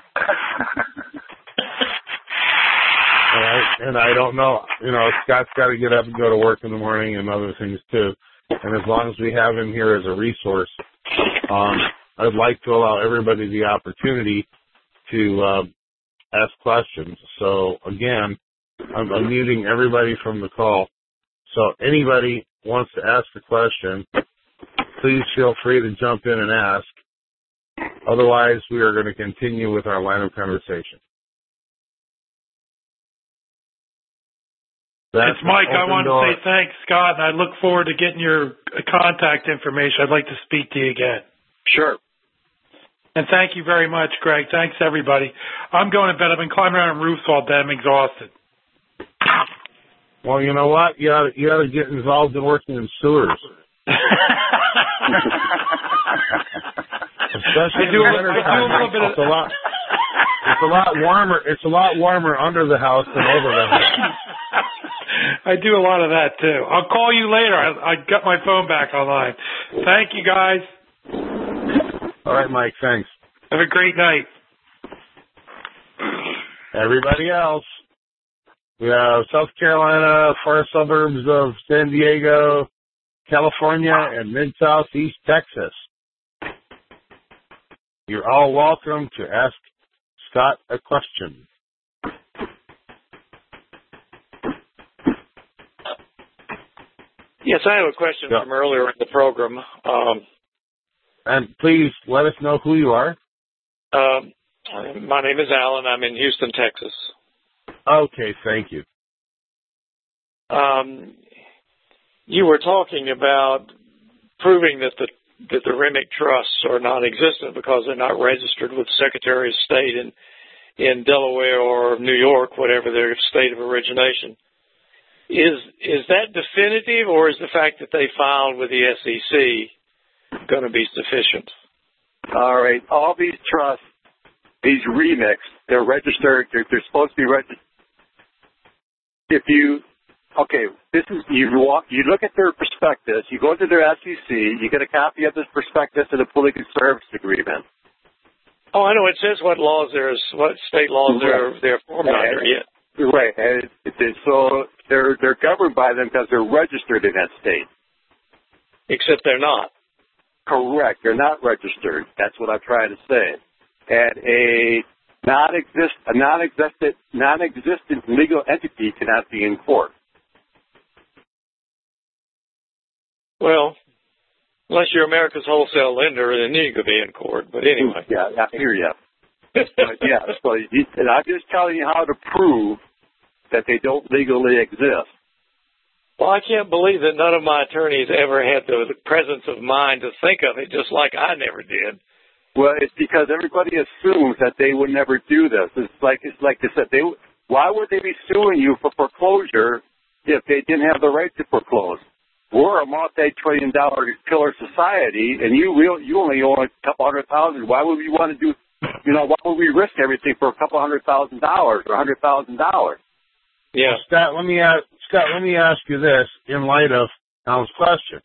all right, and I don't know, you know, Scott's got to get up and go to work in the morning and other things too. And as long as we have him here as a resource, um, I'd like to allow everybody the opportunity to uh, ask questions. So again, I'm, I'm muting everybody from the call. So anybody wants to ask a question, please feel free to jump in and ask. Otherwise, we are going to continue with our line of conversation. That's it's Mike. I want door. to say thanks, Scott, and I look forward to getting your contact information. I'd like to speak to you again. Sure. And thank you very much, Greg. Thanks, everybody. I'm going to bed. I've been climbing around roofs all day. I'm exhausted. Well, you know what? You ought to, you ought to get involved in working in sewers. Especially I do in I do a little bit of- It's a lot. It's a lot warmer. It's a lot warmer under the house than over the house. I do a lot of that too. I'll call you later. I, I got my phone back online. Thank you, guys. All right, Mike. Thanks. Have a great night. Everybody else. We have South Carolina, far suburbs of San Diego, California, and mid southeast Texas. You're all welcome to ask Scott a question. Yes, I have a question Yeah. from earlier in the program. Um, And please let us know who you are. um, my name is Alan. I'm in Houston, Texas. Okay, thank you. Um, you were talking about proving that the that the REMIC trusts are non-existent because they're not registered with the Secretary of State in in Delaware or New York, whatever their state of origination. Is is that definitive, or is the fact that they filed with the SEC going to be sufficient? All right. All these trusts, these REMICs, they're registered. They're, they're supposed to be registered. If you okay, this is you walk, you look at their prospectus, you go to their SEC, you get a copy of this prospectus and a fully service agreement. Oh, I know. It says what laws there's, what state laws they're they're formed under. Yeah. Right, and it, it, so they're they're governed by them because they're registered in that state. Except they're not. Correct, they're not registered. That's what I'm trying to say. And a non-exist a non-existent non-existent legal entity cannot be in court. Well, unless you're America's wholesale lender, then you could be in court. But anyway. Yeah, I hear you. but yeah, so and I'm just telling you how to prove that they don't legally exist. Well, I can't believe that none of my attorneys ever had the presence of mind to think of it, just like I never did. Well, it's because everybody assumes that they would never do this. It's like it's like they said. They why would they be suing you for foreclosure if they didn't have the right to foreclose? We're a multi-trillion dollar killer society, and you real you only own a couple hundred thousand. Why would we want to do? You know, why would we risk everything for a couple hundred thousand dollars or a hundred thousand dollars? Yeah, Scott. Let me ask Scott. Let me ask you this in light of Alan's question.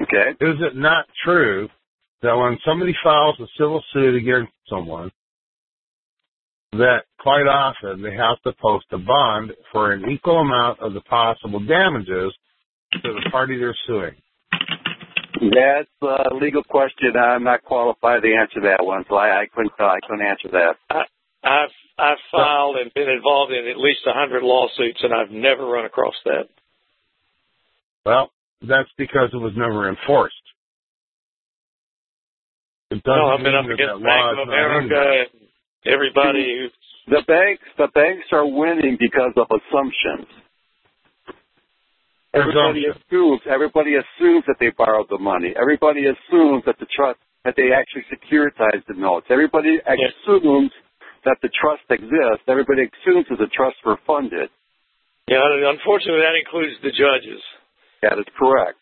Okay. Is it not true that when somebody files a civil suit against someone, that quite often they have to post a bond for an equal amount of the possible damages to the party they're suing? That's a legal question. I'm not qualified to answer that one, so I, I couldn't. I couldn't answer that. I, I've I've filed and been involved in at least a hundred lawsuits, and I've never run across that. Well, that's because it was never enforced. It doesn't No, I've been up against Bank of is not in America and everybody The banks, the banks are winning because of assumptions. Everybody assumes. Everybody assumes that they borrowed the money. Everybody assumes that the trust that they actually securitized the notes. Everybody Yes. assumes that the trust exists. Everybody assumes that the trusts were funded. Yeah, unfortunately, that includes the judges. That is correct.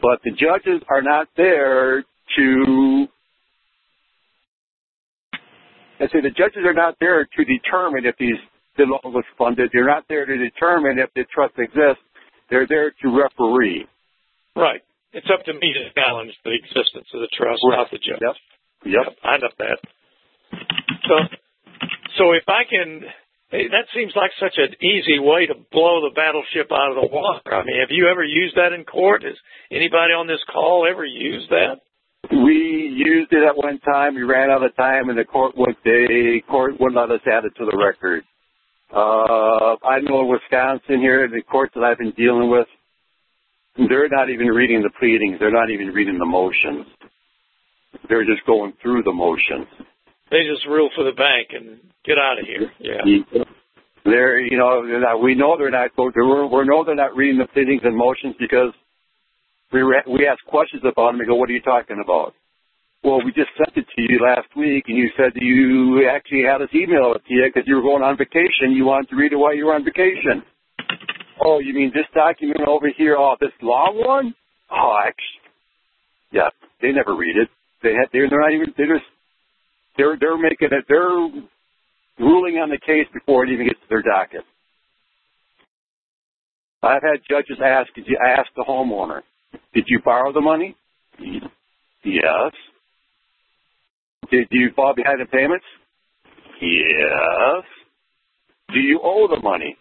But the judges are not there to. I say the judges are not there to determine if these the loan was funded. They're not there to determine if the trust exists. They're there to referee. Right. It's up to me to challenge the existence of the trust, not the judge. Yep. Yep. I know that. So, so if I can, that seems like such an easy way to blow the battleship out of the water. I mean, have you ever used that in court? Has anybody on this call ever used that? We used it at one time. We ran out of time, and the court would the court wouldn't let us add it to the record. Uh, I know in Wisconsin here, the courts that I've been dealing with, they're not even reading the pleadings. They're not even reading the motions. They're just going through the motions. They just rule for the bank and get out of here. Yeah. They're, you know, they're not, we know they're not. We're, we know they're not reading the pleadings and motions because we re- we ask questions about them and go, "What are you talking about?" Well, we just sent it to you last week, and you said you actually had us email it to you because you were going on vacation. You wanted to read it while you were on vacation. Oh, you mean this document over here? Oh, this long one? Oh, actually, yeah, they never read it. They had, they're not even. They're just they're they're making it. They're ruling on the case before it even gets to their docket. I've had judges ask, did you ask the homeowner, did you borrow the money? Yes. Did you fall behind in payments? Yes. Do you owe the money?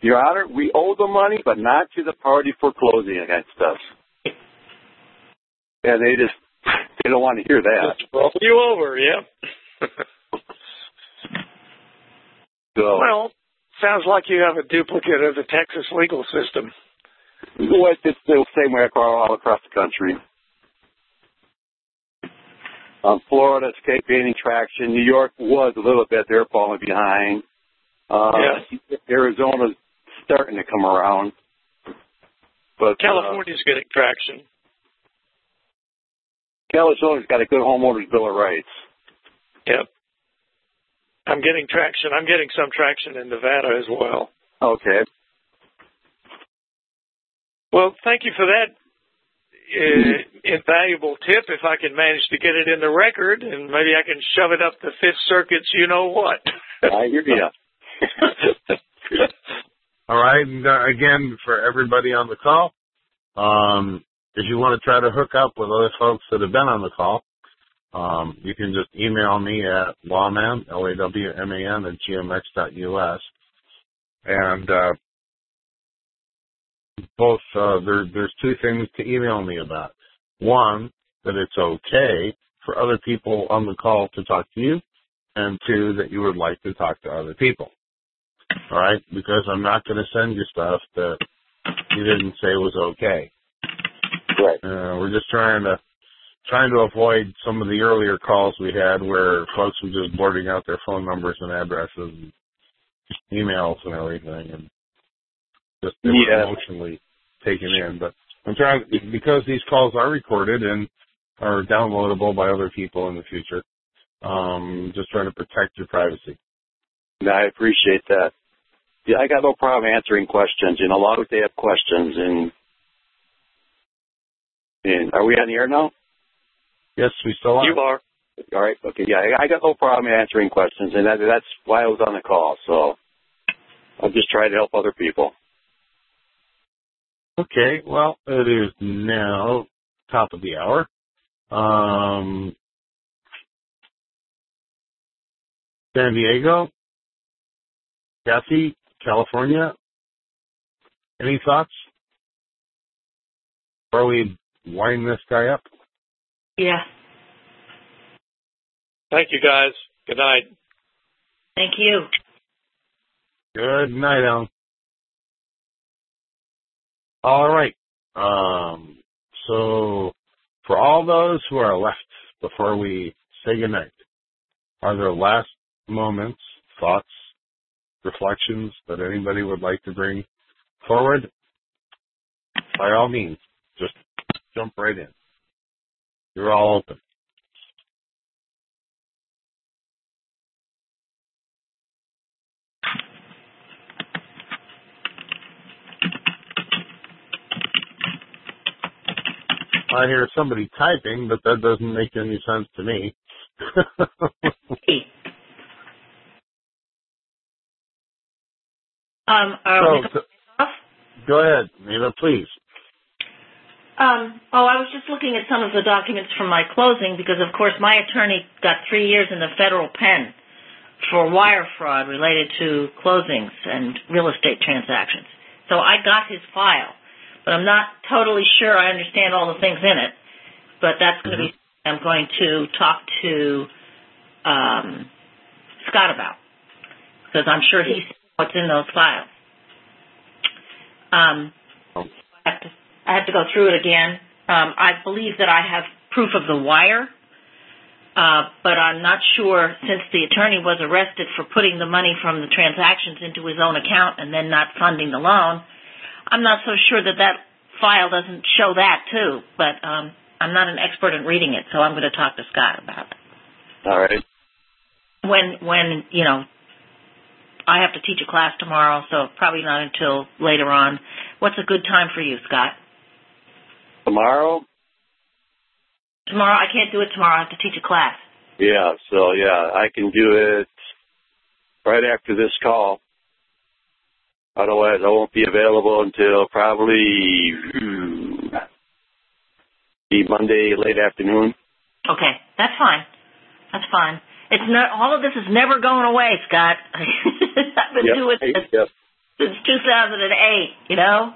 Your Honor, we owe the money, but not to the party foreclosing against us. And they just, they don't want to hear that. Just roll you over, yeah. So, well, sounds like you have a duplicate of the Texas legal system. well, it's the same way across, all across the country. Um, Florida, escape gaining traction. New York was a little bit. They're falling behind. Uh, Arizona's starting to come around. But California's getting traction. California's got a good homeowners bill of rights. Yep. I'm getting traction. I'm getting some traction in Nevada as well. Okay. Well, thank you for that uh, invaluable tip. If I can manage to get it in the record, and maybe I can shove it up the Fifth Circuit's, you know what. I hear you. All right, and uh, again for everybody on the call, um, if you want to try to hook up with other folks that have been on the call, um, you can just email me at lawman, L-A-W-M-A-N, at gmx.us. And, uh, both, uh, there, there's two things to email me about. One, that it's okay for other people on the call to talk to you, and two, that you would like to talk to other people. All right? Because I'm not going to send you stuff that you didn't say was okay. Right. Uh, we're just trying to trying to avoid some of the earlier calls we had where folks were just boarding out their phone numbers and addresses and emails and everything and just they were Yeah. emotionally taken in. But I'm trying because these calls are recorded and are downloadable by other people in the future. Um, just trying to protect your privacy. And I appreciate that. Yeah, I got no problem answering questions. You know, a lot of they have questions, and and are we on the air now? Yes, we still are. You are. All right. Okay. Yeah, I got no problem answering questions, and that, that's why I was on the call. So I'm just trying to help other people. Okay, well, it is now top of the hour. Um, San Diego, Kathy, California. Any thoughts? Before we wind this guy up? Yeah. Thank you, guys. Good night. Thank you. Good night, Alan. All right. Um, so, for all those who are left before we say goodnight, are there last moments, thoughts, reflections that anybody would like to bring forward? By all means, just jump right in. You're all open. I hear somebody typing, but that doesn't make any sense to me. Um, so, off? go ahead, Nina, please. Um, oh, I was just looking at some of the documents from my closing because, of course, my attorney got three years in the federal pen for wire fraud related to closings and real estate transactions. So I got his file, but I'm not totally sure I understand all the things in it. But that's going to be I'm going to talk to um, Scott about because I'm sure he sees what's in those files. Um, I have to I have to go through it again. Um, I believe that I have proof of the wire, uh, but I'm not sure since the attorney was arrested for putting the money from the transactions into his own account and then not funding the loan. I'm not so sure that that file doesn't show that too, but um, I'm not an expert in reading it, so I'm going to talk to Scott about it. All right. When when you know I have to teach a class tomorrow, so probably not until later on. What's a good time for you, Scott? Tomorrow? Tomorrow I can't do it tomorrow. I have to teach a class. Yeah. So yeah, I can do it right after this call. Otherwise, I won't be available until probably hmm, the Monday late afternoon. Okay, that's fine. That's fine. It's not all of this is never going away, Scott. I've been Yep. doing this Yep. since 2008. You know,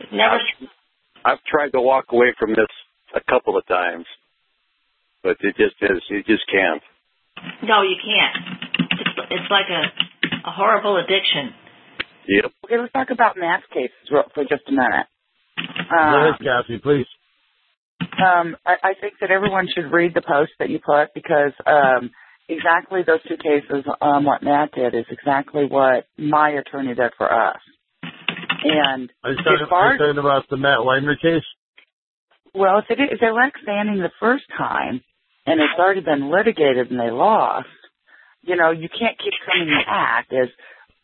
it never. I've tried to walk away from this a couple of times, but it just is. You just can't. No, you can't. It's, it's like a a horrible addiction. Yep. Okay, let's talk about Matt's case real- for just a minute. Go Uh, ahead, Kathy, please. um, I, I think that everyone should read the post that you put because um, exactly those two cases, um, what Matt did is exactly what my attorney did for us. And Are you talking, far are you talking about the Matt Weidner case? well, if, it, if they were standing the first time and it's already been litigated and they lost, you know, you can't keep coming back as,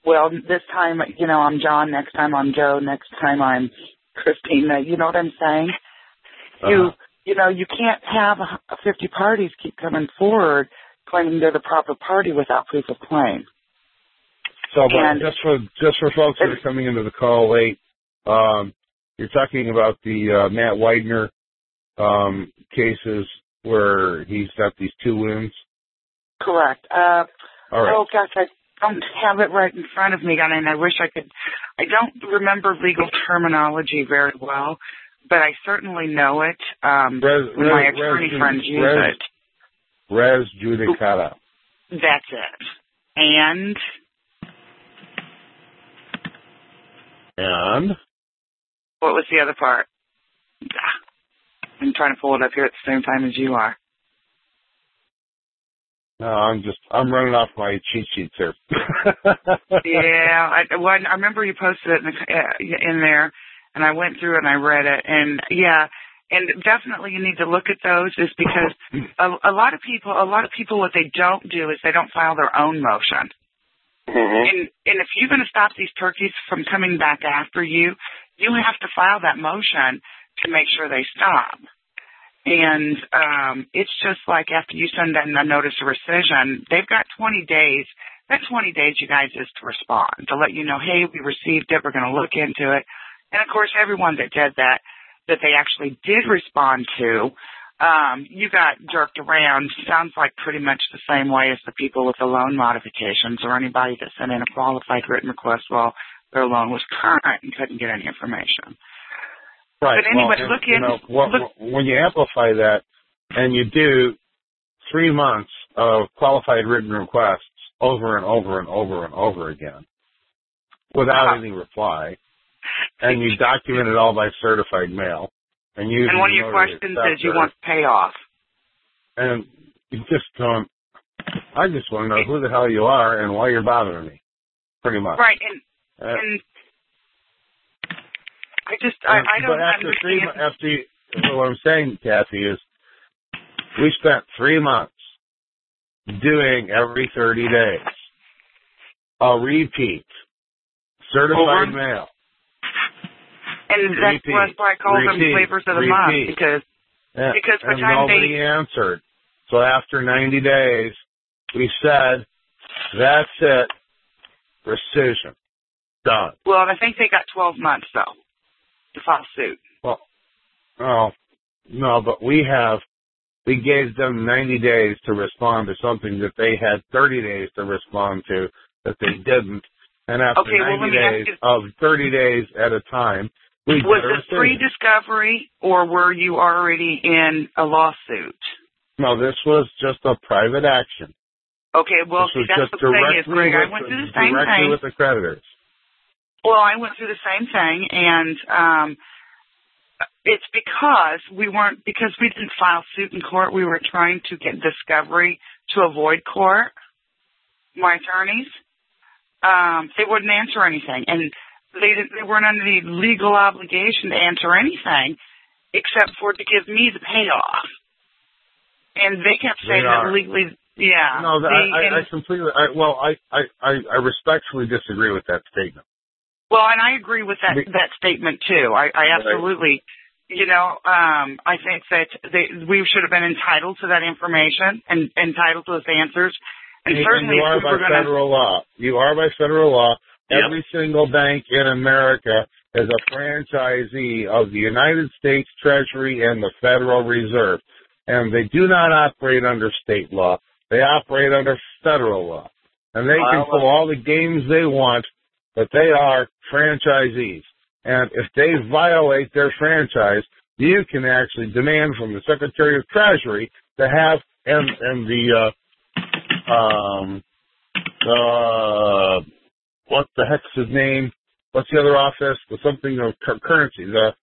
well, this time, you know, I'm John, next time I'm Joe, next time I'm Christina. You know what I'm saying? You, Uh-huh. you know, you can't have 50 parties keep coming forward claiming they're the proper party without proof of claim. So, but just for just for folks that are coming into the call late, um, you're talking about the uh, Matt Weidner um, cases where he's got these two wins. Correct. Uh, All right. Oh gosh, I don't have it right in front of me, and I wish I could. I don't remember legal terminology very well, but I certainly know it. Um, Res, when my res, attorney res, friends use res, it. res judicata. That's it. And And what was the other part? I'm trying to pull it up here at the same time as you are. no, I'm just I'm running off my cheat sheets here. yeah, I, well, I remember you posted it in, the, uh, in there, and I went through it and I read it, and yeah, and definitely you need to look at those, is because a, a lot of people, a lot of people, what they don't do is they don't file their own motion. Mm-hmm. And and if you're going to stop these turkeys from coming back after you, you have to file that motion to make sure they stop. And um, it's just like after you send in a notice of rescission, they've got 20 days. That 20 days, you guys, is to respond to let you know, hey, we received it. We're going to look into it. And of course, everyone that did that, that they actually did respond to, um, you got jerked around. Sounds like pretty much the same way as the people with the loan modifications or anybody that sent in a qualified written request while their loan was current and couldn't get any information. right. But anyway, well, look in- know, what, look- when you amplify that and you do three months of qualified written requests over and over and over and over again without Uh-huh. any reply, and you document it all by certified mail, and you And one of your questions is you want payoff. and you just don't. I just want to know who the hell you are and why you're bothering me. Pretty much. Right, and Uh, and I just I, I don't but after three, understand. mo- after you, what I'm saying, Kathy, is we spent three months doing every 30 days a repeat, certified Over. mail. And that's Repeat, why I call them repeat, flavors of the month because Because by and time nobody they- answered. So after 90 days, we said, "That's it, rescission, done." well, I think they got 12 months though to file suit. Well, oh, no, but we have, we gave them 90 days to respond to something that they had 30 days to respond to that they didn't. And after Okay, 90 me ask days of 30 days at a time, we Was it pre-discovery or were you already in a lawsuit? No, this was just a private action. Okay, well, see, that's just the thing is, Greg, I went through the same thing. with the creditors. Well, I went through the same thing, and um, it's because we weren't because we didn't file suit in court. We were trying to get discovery to avoid court. My attorneys, um, they wouldn't answer anything, and they didn't, they weren't under the legal obligation to answer anything except for to give me the payoff. And they kept saying are. that legally, yeah. No, that, the- I, I, I completely, I, well, I, I, I I respectfully disagree with that statement. Well, and I agree with that that statement too. I, I absolutely, you know, um, I think that they, we should have been entitled to that information and entitled to those answers. And And certainly, you are by going to, federal law. You are by federal law. Yep. Every single bank in America is a franchisee of the United States Treasury and the Federal Reserve. And they do not operate under state law. They operate under federal law. And they can pull all the games they want, but they are franchisees. And if they violate their franchise, you can actually demand from the Secretary of Treasury to have and and the uh, um uh what the heck's his name? What's the other office? The something of cur- currency. The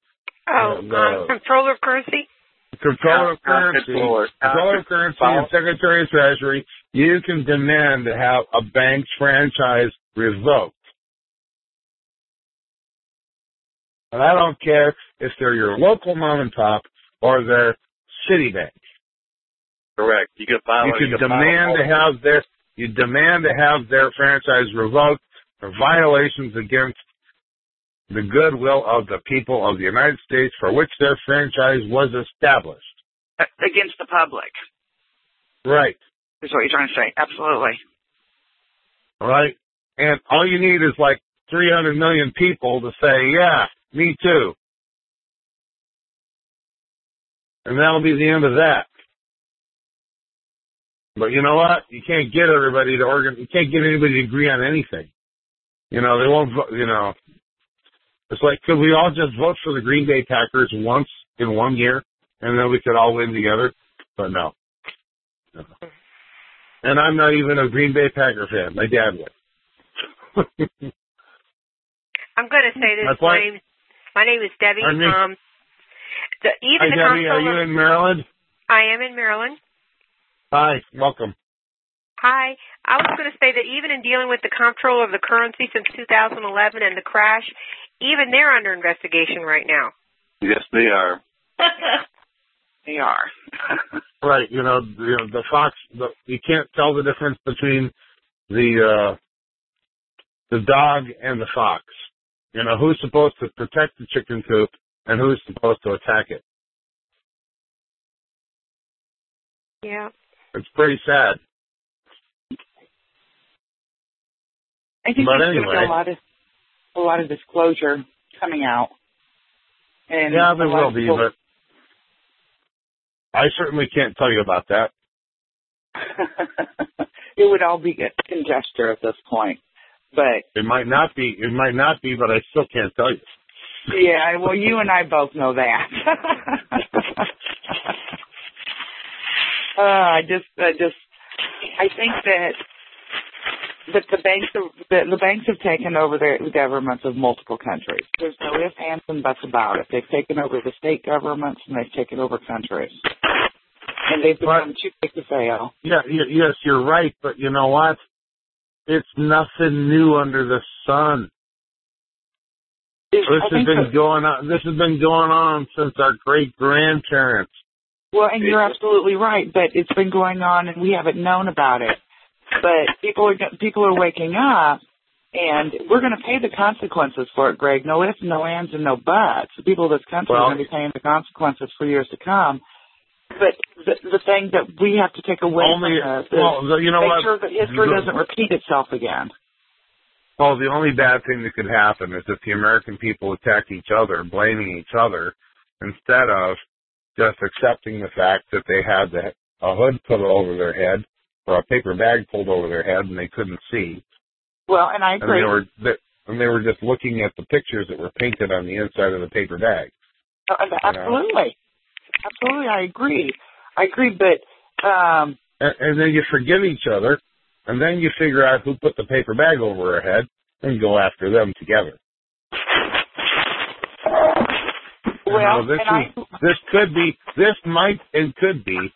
Oh, the- um, comptroller of currency? comptroller of Uh, currency, comptroller. comptroller of currency, and Secretary of Treasury. You can demand to have a bank's franchise revoked. And I don't care if they're your local mom and pop or their city bank. Correct. You can file. You it, can can demand to have their you demand to have their franchise revoked for violations against the goodwill of the people of the United States for which their franchise was established. against the public, Right. is what you're trying to say. Absolutely. Right. and all you need is like 300 million people to say, yeah, me too. And that'll be the end of that. But you know what? You can't get everybody to organ. You can't get anybody to agree on anything. You know, they won't. vo- You know, it's like could we all just vote for the Green Bay Packers once in one year, and then we could all win together? But no. no. And I'm not even a Green Bay Packer fan. My dad was. I'm going to say this. That's My name, my name is Debbie. Pardon me? Um, the, even Hi, the Debbie. Are you in Maryland? I am in Maryland. Hi. Welcome. Hi. I was going to say that even in dealing with the comptroller of the currency since 2011 and the crash, even they're under investigation right now. Yes, they are. They are. Right. You know, you know the fox. The, you can't tell the difference between the uh the dog and the fox. You know who's supposed to protect the chicken coop and who's supposed to attack it. Yeah. It's pretty sad. I think But there's anyway. gonna be a lot of a lot of disclosure coming out. And yeah, there will be, but I certainly can't tell you about that. it would all be conjecture at this point. But It might not be. It might not be, but I still can't tell you. yeah, well, you and I both know that. uh, I just, I just, I think that the banks, have, the, the banks have taken over the, governments of multiple countries. There's no ifs, ands, and buts about it. They've taken over the state governments and they've taken over countries, and they've become too big to fail. Yeah, y- yes, you're right, but you know what? It's nothing new under the sun. This I has been that- going on. This has been going on since our great grandparents. Well, and you're absolutely right, but it's been going on and we haven't known about it. But people are people are waking up, and we're going to pay the consequences for it, Greg. No ifs, no ands, and no buts. The people of this country Well- are going to be paying the consequences for years to come. But the, the thing that we have to take away Only- from this is well, the- you know make what? sure that history doesn't repeat itself again. Well, the only bad thing that could happen is if the American people attack each other, blaming each other, instead of just accepting the fact that they had the, a hood put over their head or a paper bag pulled over their head and they couldn't see. Well, and I And agree. they were they- and they were just looking at the pictures that were painted on the inside of the paper bag. Uh, absolutely, absolutely, I agree. I agree, but um, And, and then you forgive each other, and then you figure out who put the paper bag over her head and go after them together. You well, know, this and I this could be this might and could be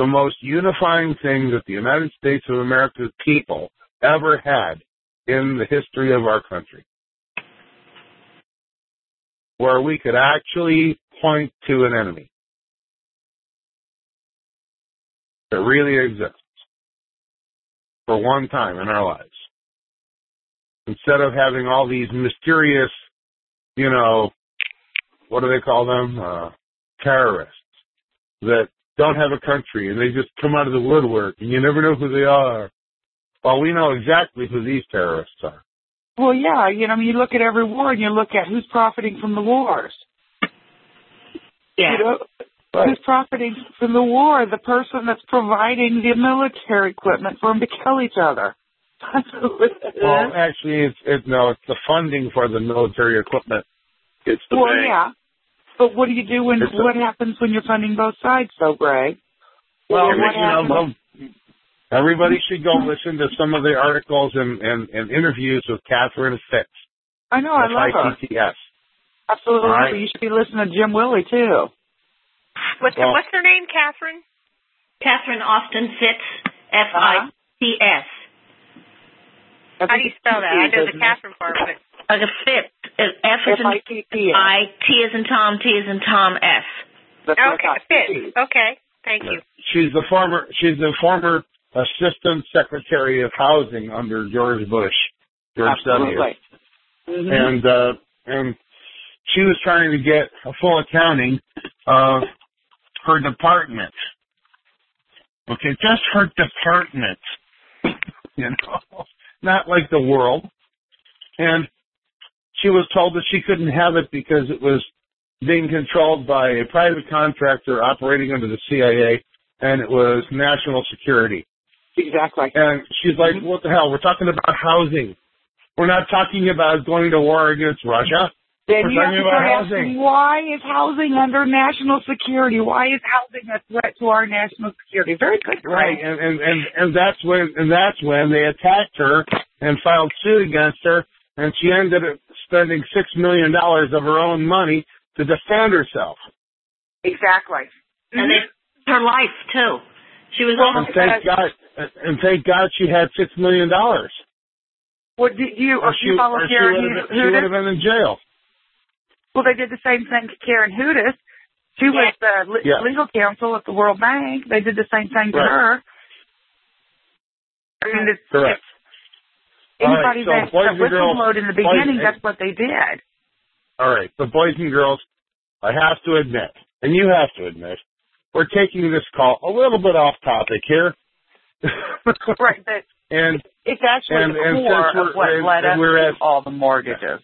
the most unifying thing that the United States of America's people ever had in the history of our country. Where we could actually point to an enemy that really exists for one time in our lives. Instead of having all these mysterious, you know, what do they call them? Uh, terrorists that don't have a country and they just come out of the woodwork and you never know who they are. Well, we know exactly who these terrorists are. Well, yeah, you know, I mean, you look at every war and you look at who's profiting from the wars. Yeah. You know, who's profiting from the war? The person that's providing the military equipment for them to kill each other. That's who it is. Well, actually, it's it, no, it's the funding for the military equipment. It's the Well, bank. yeah. But what do you do when It's a- what happens when you're funding both sides, though, Greg? Well, what you know, well, everybody should go listen to some of the articles and, and, and interviews with Catherine Fitts. I know, I love her. F-I-T-T-S. Absolutely. All right. You should be listening to Jim Willie too. What's Well- what's her name, Catherine? Catherine Austin Fitts, F I T S. Uh-huh. How do you spell that? I know the Catherine part, but Like a Fitts. uh, F is in F-I-T-T-S. I, T is in Tom, T is in Tom, S. That's okay, thought. fit. Okay, thank you. She's the former she's the former assistant secretary of housing under George Bush, George W. Absolutely. Mhm. And uh and she was trying to get a full accounting of her department. Okay, just her department. you know. not like the world. And she was told that she couldn't have it because it was being controlled by a private contractor operating under the CIA and it was national security. Exactly. And she's like, mm-hmm. what the hell? We're talking about housing. We're not talking about going to war against Russia. Then We're you have talking to about start housing. asking, why is housing under national security? Why is housing a threat to our national security? Very good. Right, and, and and and that's when and that's when they attacked her and filed suit against her, and she ended up spending six million dollars of her own money to defend herself. Exactly. And mm-hmm. it her life too. She was And thank God, and thank God she had six million dollars. What did you Or or she, you follow or she Karen would been, she would have been in jail. Well, they did the same thing to Karen Hudes. She was the le- Yeah. legal counsel at the World Bank. They did the same thing to Right. her. I mean, it's, Correct. it's All right, anybody so that boys girls- in the boys- beginning, that's what they did. All right, but boys and girls, I have to admit, and you have to admit, we're taking this call a little bit off topic here. right, but and it's actually and- the and core since we're- of what and- led and us we're to at- all the mortgages.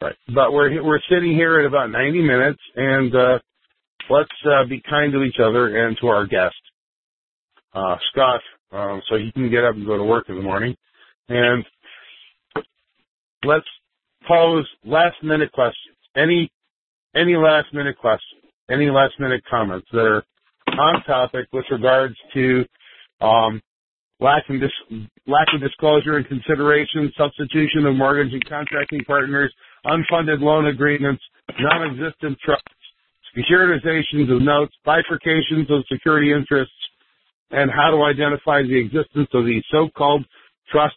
Right. But we're we're sitting here at about 90 minutes, and uh, let's uh, be kind to each other and to our guest, uh, Scott, um, so he can get up and go to work in the morning. And let's pose last minute questions. Any any last minute questions? Any last minute comments that are on topic with regards to um, lack dis- lack of disclosure and consideration, substitution of mortgage and contracting partners, unfunded loan agreements, non-existent trusts, securitizations of notes, bifurcations of security interests, and how to identify the existence of the so-called trust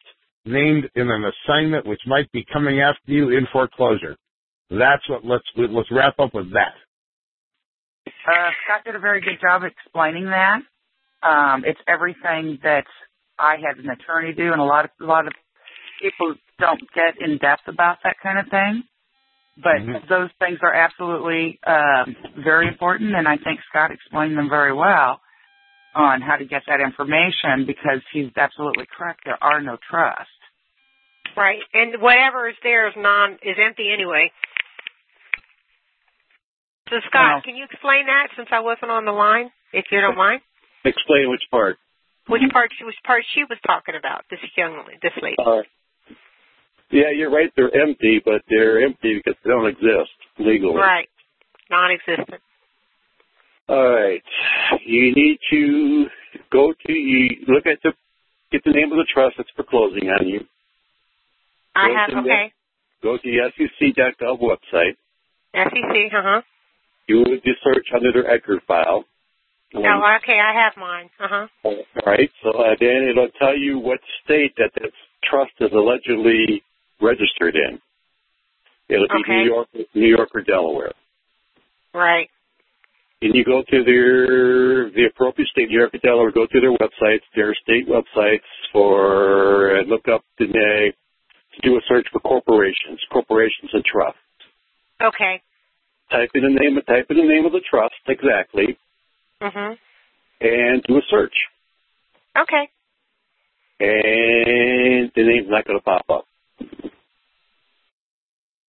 named in an assignment which might be coming after you in foreclosure. That's what let's let's wrap up with that. Uh, Scott did a very good job explaining that. Um, it's everything that I had an attorney do, and a lot of a lot of people don't get in depth about that kind of thing. But Mhm. those things are absolutely um, very important, and I think Scott explained them very well on how to get that information because he's absolutely correct. There are no trusts. Right. And whatever is there is non is empty anyway. So Scott, Wow. can you explain that since I wasn't on the line, if you don't mind? Explain which part. Which part which part she was talking about, this young this lady. Uh, yeah, you're right. They're empty, but they're empty because they don't exist legally. Right. Non existent. All right. You need to go to you look at the get the name of the trust that's foreclosing on you. I Go have to the- okay. Go to the SEC.gov website. SEC, uh huh. You would do search under their Edgar file. Oh, okay, I have mine. Uh huh. All right. So uh, then it'll tell you what state that that trust is allegedly registered in. It'll be Okay. New York, New York or Delaware. Right. And you go to their the appropriate state, New York or Delaware. Go to their websites, their state websites for and look up the do a search for corporations, corporations and trusts. Okay. Type in the name, type in the name of the trust exactly, Mhm. and do a search. Okay. and the name's not going to pop up.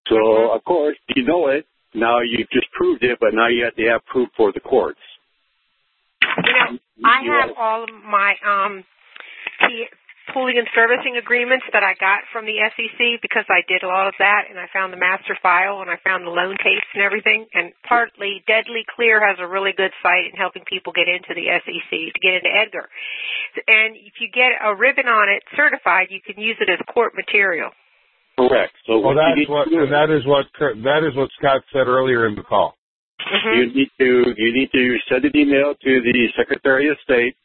So, of course, you know it. Now you've just proved it, but now you have to have proof for the courts. You know, I have all of my um pooling and servicing agreements that I got from the SEC because I did a lot of that and I found the master file and I found the loan tapes and everything. And partly Deadly Clear has a really good site in helping people get into the SEC to get into Edgar. And if you get a ribbon on it certified, you can use it as court material. Correct. So Well, that's what do and that is what that is what Scott said earlier in the call. Mm-hmm. you need to you need to send an email to the Secretary of State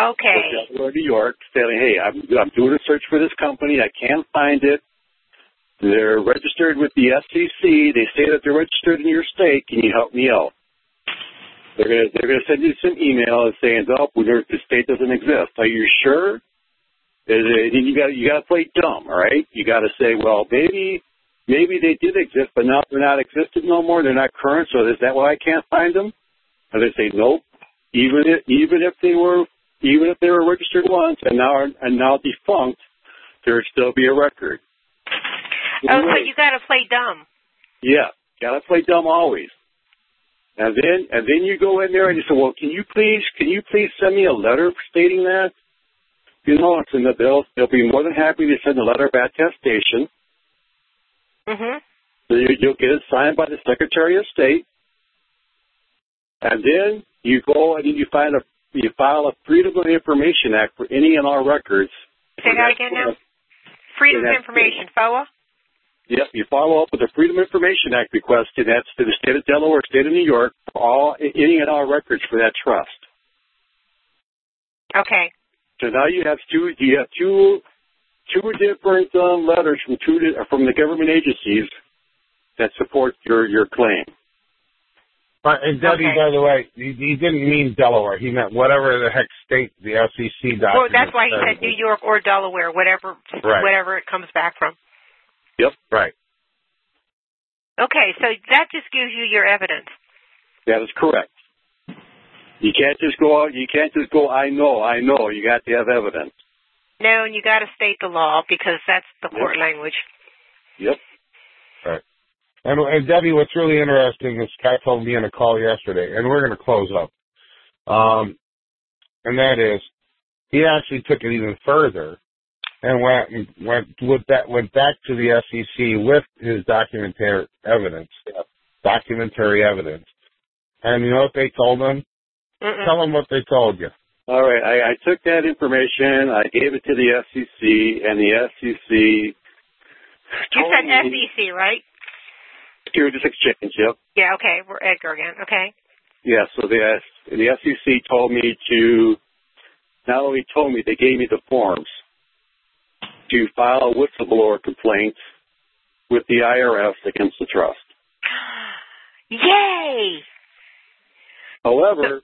Okay. Delaware, New York, saying, "Hey, I'm I'm doing a search for this company. I can't find it. They're registered with the SEC. They say that they're registered in your state. Can you help me out?" They're gonna they're gonna send you some email saying, "Oh, the state doesn't exist. Are you sure?" It- You got you got to play dumb, all right? You got to say, "Well, maybe." Maybe they did exist, but now they're not existent no more. They're not current, so is that why I can't find them? And they say, nope. Even if even if they were even if they were registered once and now are and now defunct, there'd still be a record. Oh, so you got to play dumb. Yeah, gotta play dumb always. And then and then you go in there and you say, well, can you please can you please send me a letter stating that? You know, it's in the bill. They'll be more than happy to send a letter of attestation. Mhm. So you, you'll get it signed by the Secretary of State. And then you go and you find a you file a Freedom of Information Act for any and all records. Say that again now. Freedom of Information, FOA. Yep, you follow up with a Freedom of Information Act request, and that's to the state of Delaware, state of New York, for all any and all records for that trust. Okay. So now you have two you have two two different um, letters from two from the government agencies that support your your claim. But, and Debbie, Okay. by the way, he, he didn't mean Delaware. He meant whatever the heck state the SEC document. Well, that's why he said New York or Delaware, whatever, Right. whatever it comes back from. Yep, Right. Okay, so that just gives you your evidence. that is correct. You can't just go out. You can't just go. I know. I know. You got to have evidence. No, and you got to state the law because that's the court language. Yep. Right. And, and Debbie, what's really interesting is Scott told me in a call yesterday, and we're going to close up. Um, and that is, he actually took it even further and went and went with that went back to the SEC with his documentary evidence, documentary evidence. And you know what they told him? Mm-mm. Tell them what they told you. All right. I, I took that information. I gave it to the SEC, and the SEC. You told said me- SEC, right? Securities Exchange. Yep. Yeah, okay. We're Edgar again. Okay. Yeah, so the the SEC told me to not only told me they gave me the forms to file a whistleblower complaint with the IRS against the trust. Yay! However,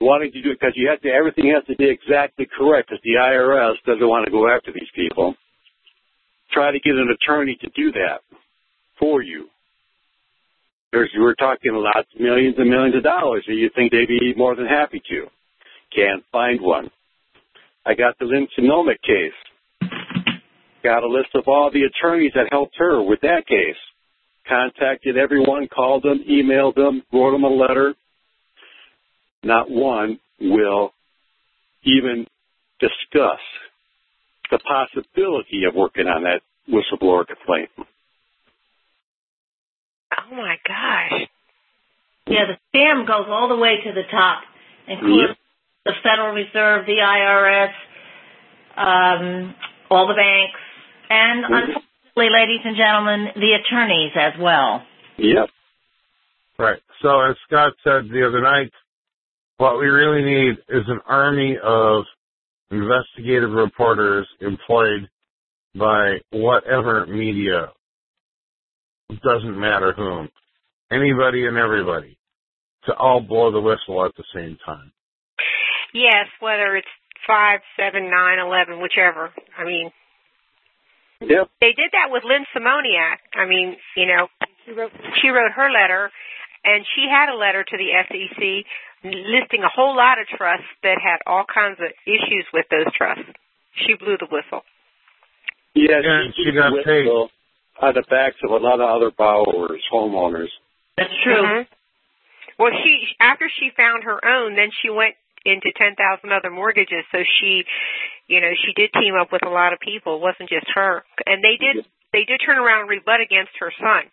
wanting to do it because you have to everything has to be exactly correct because the IRS doesn't want to go after these people. Try to get an attorney to do that for you. There's, we're talking lots, millions and millions of dollars, and you think they'd be more than happy to. Can't find one. I got the Lynn Szymoniak case. Got a list of all the attorneys that helped her with that case. Contacted everyone, called them, emailed them, wrote them a letter. Not one will even discuss the possibility of working on that whistleblower complaint. Oh my gosh. Yeah, the scam goes all the way to the top, including the Federal Reserve, the IRS, um, all the banks, and Mhm. unfortunately, ladies and gentlemen, the attorneys as well. Yep. Right. So as Scott said the other night, what we really need is an army of investigative reporters employed by whatever media. It doesn't matter whom. Anybody and everybody. To all blow the whistle at the same time. Yes, whether it's five, seven, nine, eleven, whichever. I mean, Yep. they did that with Lynn Szymoniak. I mean, you know, she wrote, she wrote her letter, and she had a letter to the SEC listing a whole lot of trusts that had all kinds of issues with those trusts. She blew the whistle. Yeah, Yeah, she, she got paid. On the backs of a lot of other borrowers, homeowners. That's true. Mhm. Well, she after she found her own, then she went into ten thousand other mortgages. So she, you know, she did team up with a lot of people. It wasn't just her, and they did they did turn around and rebut against her son.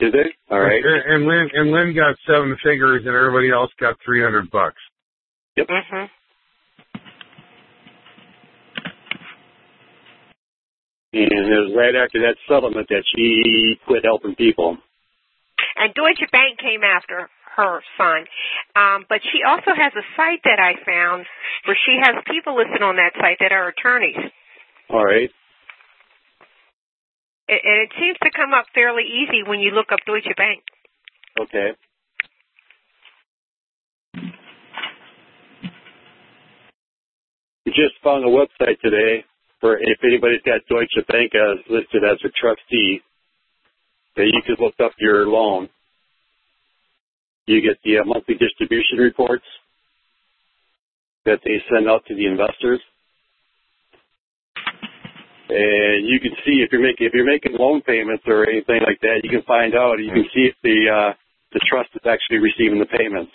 Did they? All right. And, and Lynn and Lynn got seven figures and everybody else got three hundred bucks. Yep. hmm And it was right after that settlement that she quit helping people. And Deutsche Bank came after her son, um, but she also has a site that I found where she has people listed on that site that are attorneys. All right. It, and it seems to come up fairly easy when you look up Deutsche Bank. Okay. We just found a website today for if anybody's got Deutsche Bank as listed as a trustee, that you could look up your loan. You get the uh, monthly distribution reports that they send out to the investors. and you can see if you're making if you're making loan payments or anything like that, you can find out. You can see if the uh, the trust is actually receiving the payments.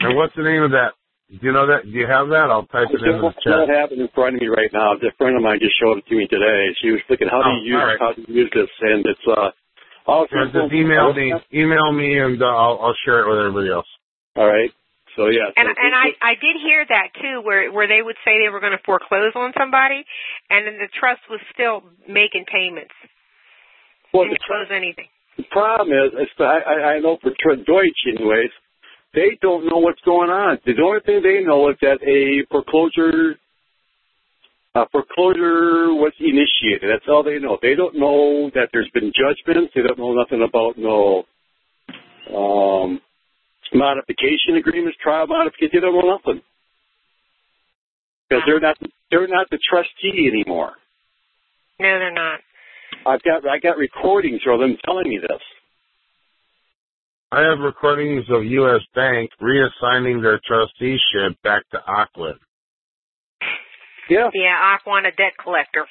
And what's the name of that? Do you know that? Do you have that? I'll type it in the I don't chat. have it in front of me right now. A friend of mine just showed it to me today. She was thinking, how do Oh, you use all right. how do you use this? And it's uh, all Yeah, just email me, email me, and uh, I'll, I'll share it with everybody else. All right. So yeah. And so- and I I did hear that too, where where they would say they were going to foreclose on somebody, and then the trust was still making payments. Well, Didn't close anything. The problem is, it's the, I, I know for Tr- Deutsche anyways, they don't know what's going on. The only thing they know is that a foreclosure, a foreclosure was initiated. That's all they know. They don't know that there's been judgments. They don't know nothing about no um, modification agreements, trial modification. They don't know nothing because they're not they're not the trustee anymore. No, they're not. I've got I got recordings of them telling me this. I have recordings of U.S. Bank reassigning their trusteeship back to Ocwen. Yeah. Yeah, Ocwen, a debt collector.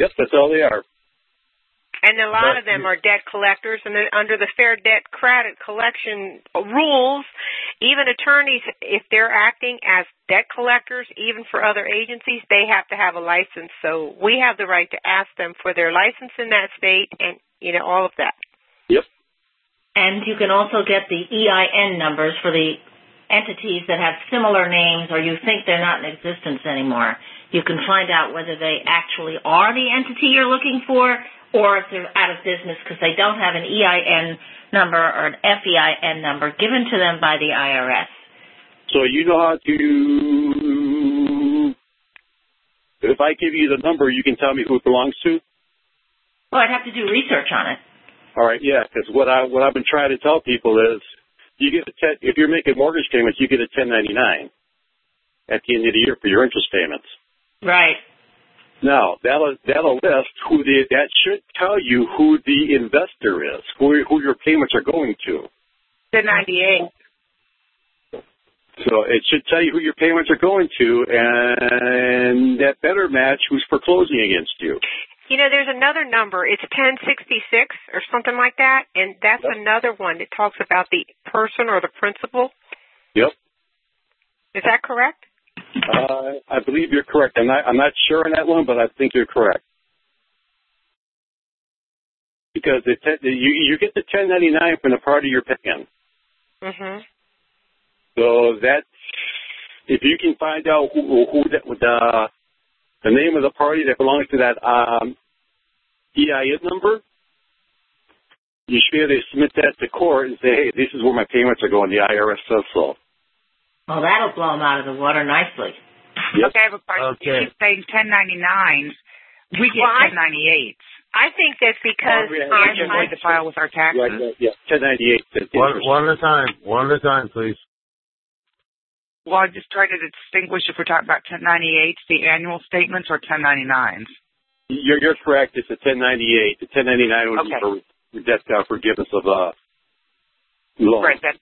Yes, that's all they are. And a lot But- of them are debt collectors, and under the Fair Debt Credit Collection rules, even attorneys, if they're acting as debt collectors, even for other agencies, they have to have a license. So we have the right to ask them for their license in that state, and you know all of that. Yep. And you can also get the EIN numbers for the entities that have similar names or you think they're not in existence anymore. You can find out whether they actually are the entity you're looking for or if they're out of business because they don't have an EIN number or an FEIN number given to them by the IRS. So you know how to. If I give you the number, you can tell me who it belongs to. Well, I'd have to do research on it. All right, yeah, because what I what I've been trying to tell people is, you get a ten, if you're making mortgage payments, you get a 1099 at the end of the year for your interest payments. Right. Now that'll that'll list who the that should tell you who the investor is, who who your payments are going to. The 98. So it should tell you who your payments are going to, and that better match who's foreclosing against you. You know, there's another number. It's 1066 or something like that, and that's another one that talks about the person or the principal. Yep. Is that correct? Uh, I believe you're correct. I'm not, I'm not sure on that one, but I think you're correct. Because te- you, you get the 1099 from the party you're paying. Mhm. So that, if you can find out who, who that, the, the name of the party that belongs to that um, EIN number, you should be able to submit that to court and say, hey, this is where my payments are going. The IRS says so. Well, that'll blow them out of the water nicely. Yep. Okay, I have a question. Okay. You keep saying 1099s. We get Well, I- 1098s. I think that's because Well, we- We I'm, just need to file with our taxes. Right, right, yeah, 1098. One, interest. one at a time. One at a time, please. Well, I'm just try to distinguish if we're talking about 1098s, the annual statements, or 1099s. You're, you're correct. It's a 1098. The 1099 would Okay. be for debt uh, forgiveness of uh, loan. Right. That.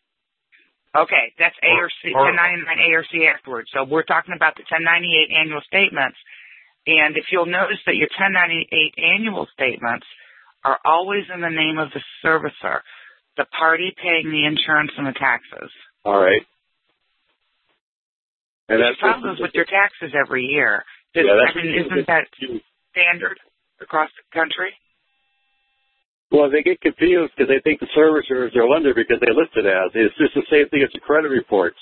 Okay, that's A or C, Or- 1099 A or C afterwards. So we're talking about the 1098 annual statements. And if you'll notice that your 1098 annual statements are always in the name of the servicer, the party paying the insurance and the taxes. All right. And There's that's problems with your taxes every year. Does- Yeah, I mean, isn't that standard across the country? Well, they get confused because they think the servicer is their lender because they list it as. It's just the same thing as the credit reports.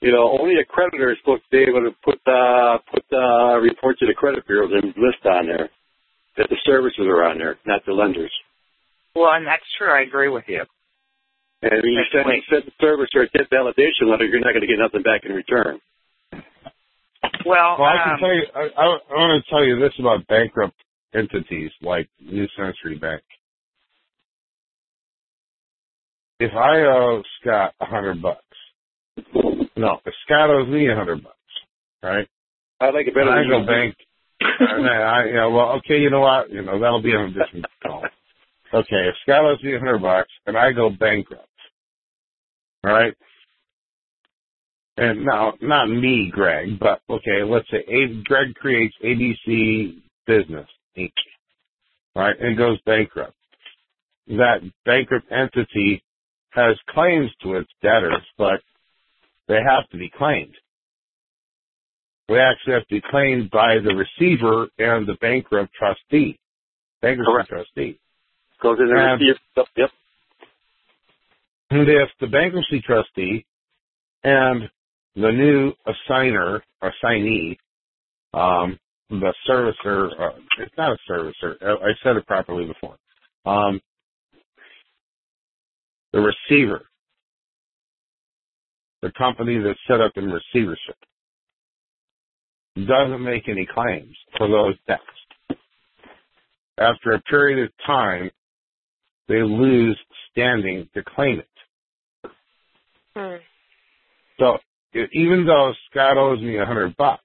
You know, only a creditor is supposed to be able to put uh, put the report to the credit bureaus and list on there that the servicers are on there, not the lenders. Well, and that's true. I agree with you. And when you That's send, right. send the servicer a debt validation letter, you're not going to get nothing back in return. Well, Well, I can um, tell you. I, I, I want to tell you this about bankrupt entities like New Century Bank. If I owe Scott a hundred bucks, no, if Scott owes me a hundred bucks, right? I like it better. I than go bank. I, I, you know, well, okay, you know what? You know, that'll be on a different call. Okay, if Scott owes me a hundred bucks and I go bankrupt, all right? and now not me, Greg, but okay, let's say A- Greg creates ABC Business Inc. Right, and goes bankrupt. That bankrupt entity has claims to its debtors, but they have to be claimed. They actually have to be claimed by the receiver and the bankrupt trustee. Correct. trustee. Goes in there And-. Yep. And if the bankruptcy trustee and the new assigner, assignee, um, the servicer, uh, it's not a servicer, I I said it properly before, um, the receiver, the company that's set up in receivership, doesn't make any claims for those debts. After a period of time, they lose standing to claim it. Hmm. So even though Scott owes me a hundred bucks,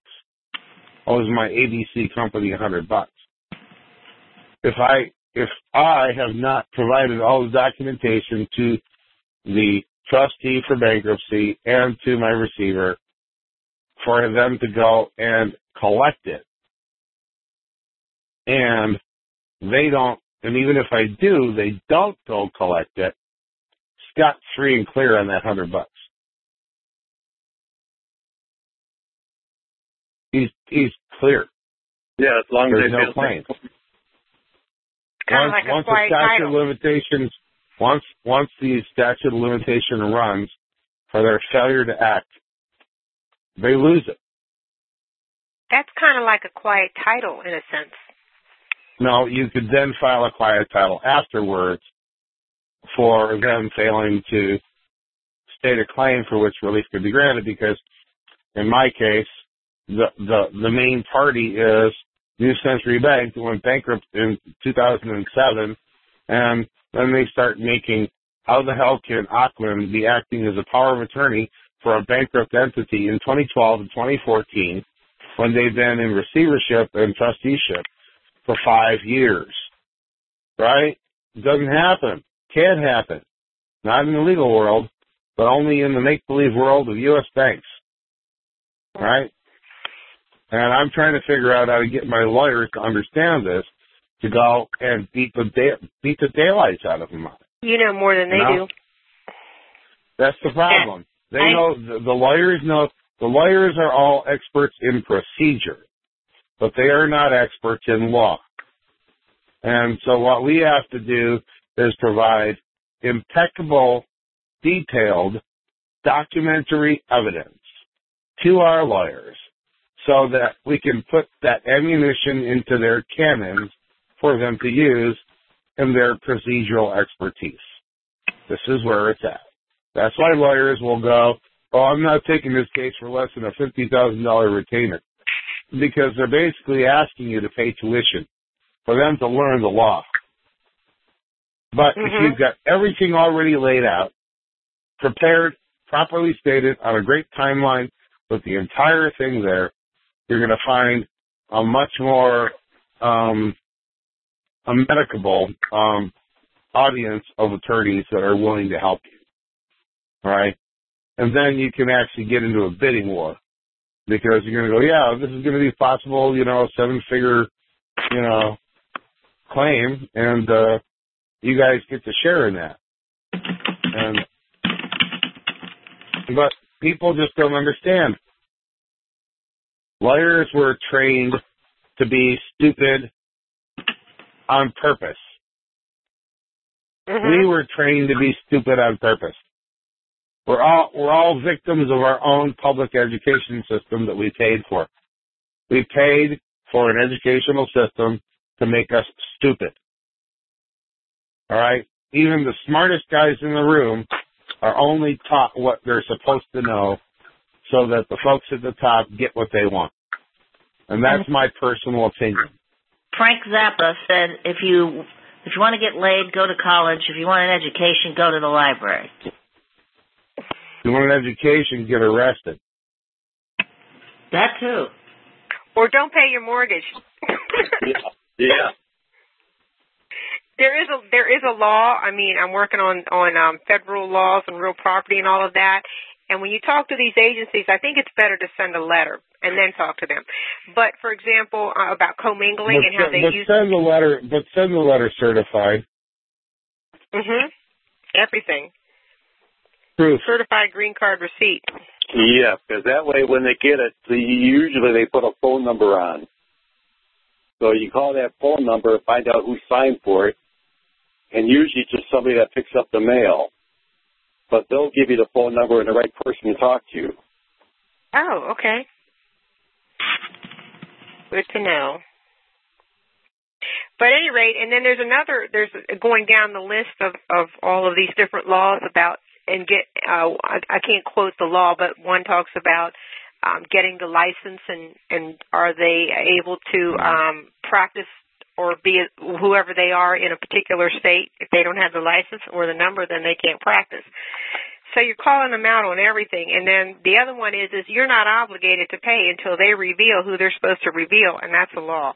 owes my ABC company a hundred bucks. If I if I have not provided all the documentation to the trustee for bankruptcy and to my receiver for them to go and collect it, and they don't, and even if I do, they don't go collect it, Scott's free and clear on that hundred bucks. He's he's clear. Yeah, as long as There's they no feel- claim. Kind of Once, like a once the quiet statute title. of limitations, once once the statute of limitation runs for their failure to act, they lose it. That's kind of like a quiet title in a sense. No, you could then file a quiet title afterwards for them failing to state a claim for which relief could be granted because in my case, the, the, the main party is New Century Bank that went bankrupt in 2007 and then they start making how the hell can Ocwen be acting as a power of attorney for a bankrupt entity in 2012 and 2014 when they've been in receivership and trusteeship for five years. Right? It doesn't happen. Can't happen. Not in the legal world, but only in the make-believe world of U.S. banks. Right? And I'm trying to figure out how to get my lawyers to understand this to go and beat the da- beat the daylights out of them. You know more than they No. do. That's the problem. They I- know the, the lawyers know the lawyers are all experts in procedure, but they are not experts in law. And so what we have to do is provide impeccable, detailed, documentary evidence to our lawyers so that we can put that ammunition into their cannons for them to use in their procedural expertise. This is where it's at. That's why lawyers will go, oh, I'm not taking this case for less than a $50,000 retainer. Because they're basically asking you to pay tuition for them to learn the law. But if Mhm. you've got everything already laid out, prepared, properly stated on a great timeline with the entire thing there, you're going to find a much more um, a um, audience of attorneys that are willing to help you. All right? And then you can actually get into a bidding war because you're going to go, yeah, this is going to be possible, you know, seven figure, you know, claim and, uh, you guys get to share in that. And, but people just don't understand. Lawyers were trained to be stupid on purpose. Mhm. We were trained to be stupid on purpose. We're all we're all victims of our own public education system that we paid for. We paid for an educational system to make us stupid. All right? Even the smartest guys in the room are only taught what they're supposed to know so that the folks at the top get what they want. And that's my personal opinion. Frank Zappa said, if you if you want to get laid, go to college. If you want an education, go to the library. If you want an education, get arrested. That too. Or don't pay your mortgage. Yeah. there is a there is a law. I mean, I'm working on on um, federal laws and real property and all of that. And when you talk to these agencies, I think it's better to send a letter and then talk to them. But for example, uh, about commingling but, and how they but use send the letter, but send the letter certified. Mhm. Everything. Proof. Certified green card receipt. Yeah, because that way when they get it, the, usually they put a phone number on. So you call that phone number, find out who signed for it, and usually it's just somebody that picks up the mail. But they'll give you the phone number and the right person to talk to. Oh, okay. Good to know. But at any rate, and then there's another. There's going down the list of of all of these different laws about and get. Uh, I, I can't quote the law, but one talks about um, getting the license and and are they able to um, practice or be whoever they are in a particular state. If they don't have the license or the number, then they can't practice. So you're calling them out on everything. And then the other one is is you're not obligated to pay until they reveal who they're supposed to reveal, and that's a law.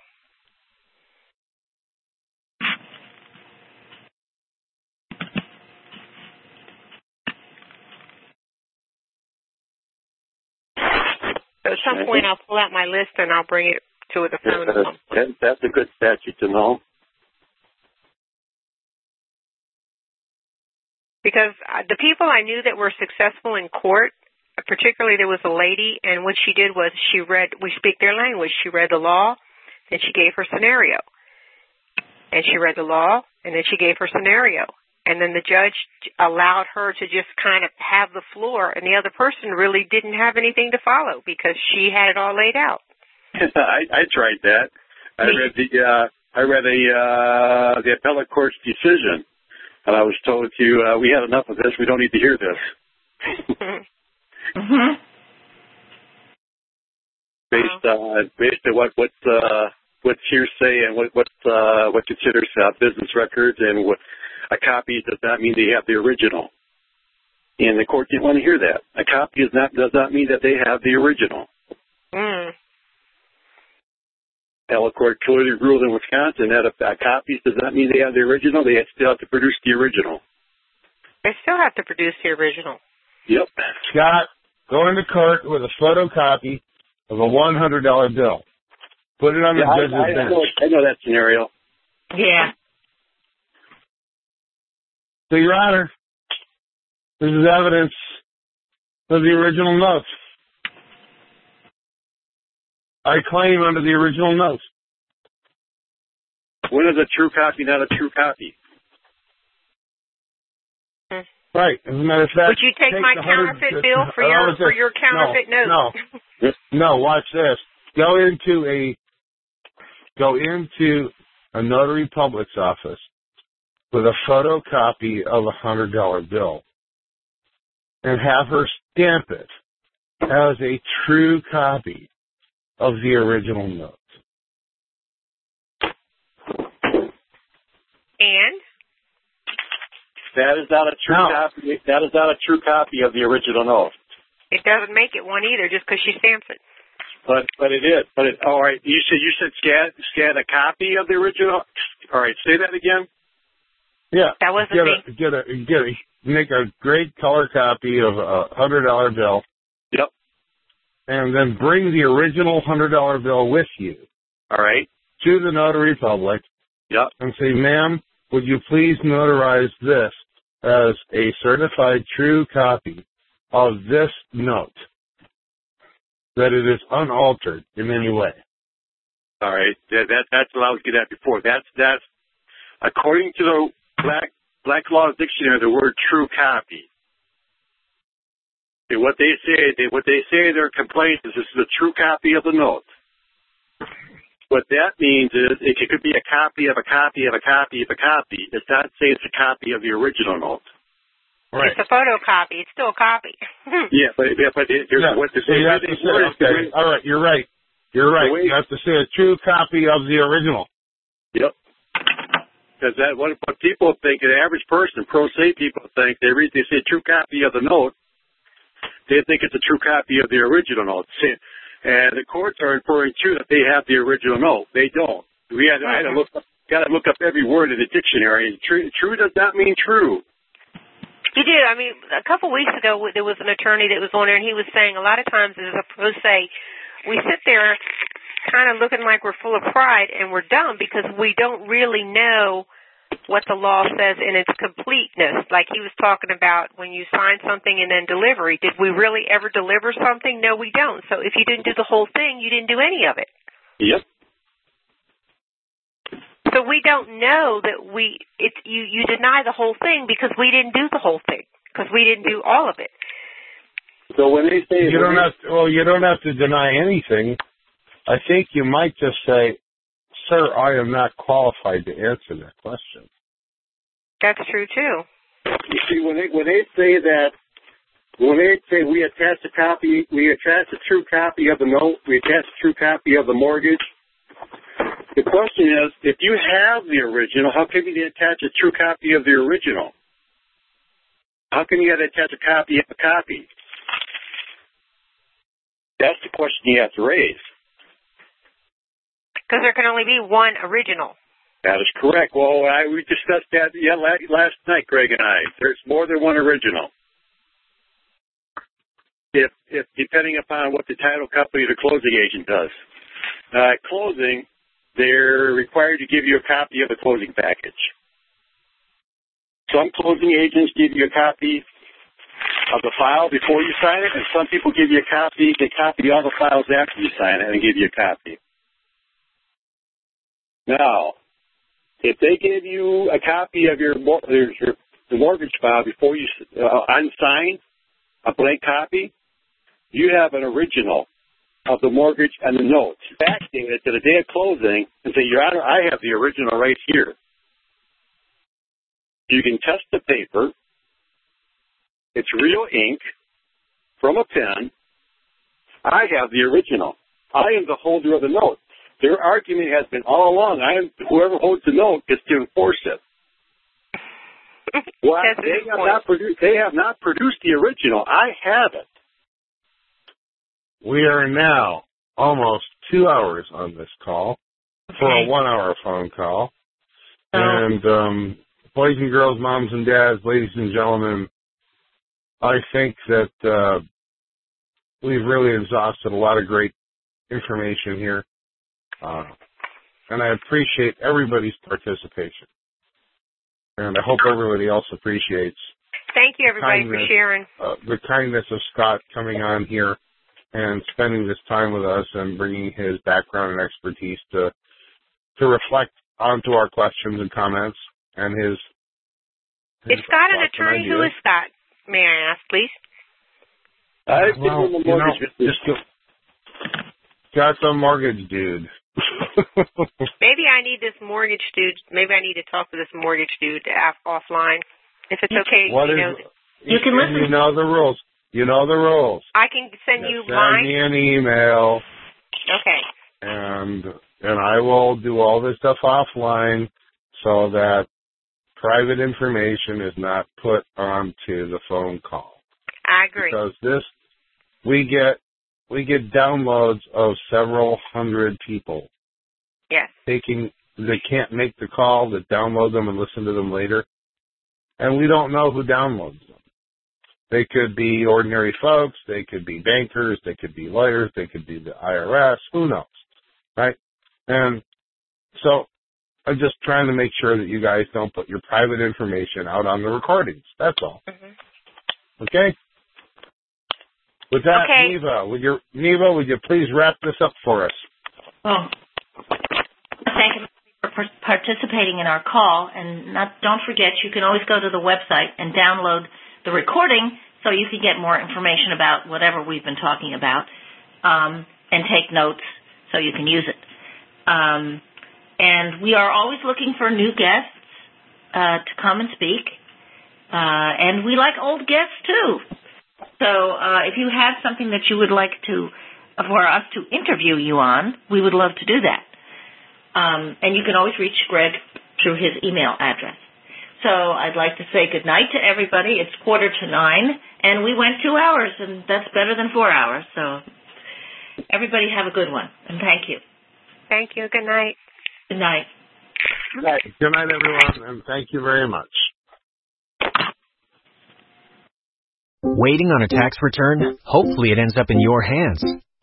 So at some point I'll pull out my list and I'll bring it to the phone. point. That, that's a good statute to know. because uh, the people I knew that were successful in court, particularly there was a lady, and what she did was she read, we speak their language. She read the law, then she gave her scenario. And she read the law, and then she gave her scenario. And then the judge allowed her to just kind of have the floor, and the other person really didn't have anything to follow because she had it all laid out. I, I tried that. I read the uh, I read a uh, the appellate court's decision, and I was told to uh, we had enough of this. We don't need to hear this. hmm based on based on what what uh, what's hearsay and what what uh, what considers uh, business records and what a copy does not mean they have the original. And the court didn't want to hear that. A copy is not does not mean that they have the original. Mm. Appellate court clearly ruled in Wisconsin that if a copy does not mean they have the original, they still have to produce the original. They still have to produce the original. Yep. Scott, go into court with a photocopy of a one hundred dollar bill. Put it on the Yeah, I, judge's I, I, bench. know, I know that scenario. Yeah. So, Your Honor, this is evidence of the original notes. I claim under the original notes. When is a true copy not a true copy? Hmm. Right. As a matter of fact, Would you take my counterfeit bill for your for your counterfeit no, note? No, no. Watch this. Go into a go into a notary public's office with a photocopy of a hundred dollar bill and have her stamp it as a true copy of the original note. And That is not a true No. copy. That is not a true copy of the original note. it doesn't make it one either just because she stamps it. But but it is. But it. All right. You said you said scan scan a copy of the original. All right. Say that again. Yeah. That wasn't Get me. a get a get a make a great color copy of a hundred dollar bill. Yep. And then bring the original hundred dollar bill with you All right. to the notary public Yep. and say, ma'am, would you please notarize this as a certified true copy of this note? That it is unaltered in any way. All right. That, that that's what I was getting at before. That's that's according to the Black Black Law Dictionary, the word true copy. And what they say, they, what they say their complaint is this is a true copy of the note. What that means is it could be a copy of a copy of a copy of a copy. It's not saying it's a copy of the original note. It's a photocopy. It's still a copy. Yeah, but yeah, but it, here's Yeah. what the So you have to say, okay, all right, you're right. You're right. Way- You have to say a true copy of the original. Yep. Because that what, what people think, the average person, pro se people think, they read, they say a true copy of the note, they think it's a true copy of the original note. See, And the courts are inferring too that they have the original note. They don't. We had, I had to look got to look up every word in the dictionary. And true, true does not mean true. You do. I mean, a couple weeks ago, there was an attorney that was on there, and he was saying a lot of times, as a pro se, we sit there kind of looking like we're full of pride and we're dumb because we don't really know what the law says in its completeness. Like he was talking about when you sign something and then delivery. Did we really ever deliver something? No, we don't. So if you didn't do the whole thing, you didn't do any of it. Yep. So we don't know that we it's you you deny the whole thing because we didn't do the whole thing because we didn't do all of it. So when they say You don't have to, well, you don't have to deny anything. I think you might just say, "Sir, I am not qualified to answer that question." That's true too. You see, when they when they say that, when they say we attach a copy, we attach a true copy of the note, we attach a true copy of the mortgage. The question is, if you have the original, how can you attach a true copy of the original? How can you attach a copy of a copy? That's the question you have to raise. Because there can only be one original. That is correct. Well, I, we discussed that yeah, last night, Greg and I. There's more than one original. If, if depending upon what the title company or the closing agent does. Uh, closing, they're required to give you a copy of the closing package. Some closing agents give you a copy of the file before you sign it, and some people give you a copy, they copy all the files after you sign it and give you a copy. Now, if they give you a copy of your, your the mortgage file before you uh, unsigned, a blank copy, you have an original of the mortgage and the note, notes, it to the day of closing, and say, Your Honor, I have the original right here. You can test the paper. It's real ink from a pen. I have the original. I am the holder of the note. Their argument has been all along, I am whoever holds the note is to enforce it. Well, they have, not produced, they have not produced the original. I have it. We are now almost two hours on this call for a one hour phone call. Oh. And um, boys and girls, moms and dads, ladies and gentlemen, I think that uh, we've really exhausted a lot of great information here. Uh, and I appreciate everybody's participation. And I hope everybody else appreciates Thank you, everybody, for sharing. uh, the kindness of Scott coming on here and spending this time with us and bringing his background and expertise to to reflect onto our questions and comments and his. his Is Scott an attorney? Who ideas. Scott? May I ask, please? I've been Well, in the you know, mortgage business. just go- got some mortgage dude. Maybe I need this mortgage dude. Maybe I need to talk to this mortgage dude off- offline. If it's okay, What you is? know, You can listen- You know the rules. You know the rules. I can send Just you send mine. me an email, Okay. and and I will do all this stuff offline, so that private information is not put onto the phone call. I agree. Because this, we get we get downloads of several hundred people Yes. taking they can't make the call that download them and listen to them later. And we don't know who downloads them. They could be ordinary folks, they could be bankers, they could be lawyers, they could be the IRS, who knows, right? And so I'm just trying to make sure that you guys don't put your private information out on the recordings. That's all. hmm Okay? With that, Okay. Neva, would you Neva, would you please wrap this up for us? Well, thank you for participating in our call, and not, don't forget you can always go to the website and download the recording so you can get more information about whatever we've been talking about, um, and take notes so you can use it. Um, and we are always looking for new guests uh, to come and speak, uh, and we like old guests too. So uh, if you have something that you would like to for us to interview you on, we would love to do that. Um, and you can always reach Greg through his email address. So I'd like to say good night to everybody. It's quarter to nine, and we went two hours, and that's better than four hours. So everybody have a good one, and thank you. Thank you. Good night. Good night. Good night, everyone, and thank you very much. Waiting on a tax return? Hopefully it ends up in your hands.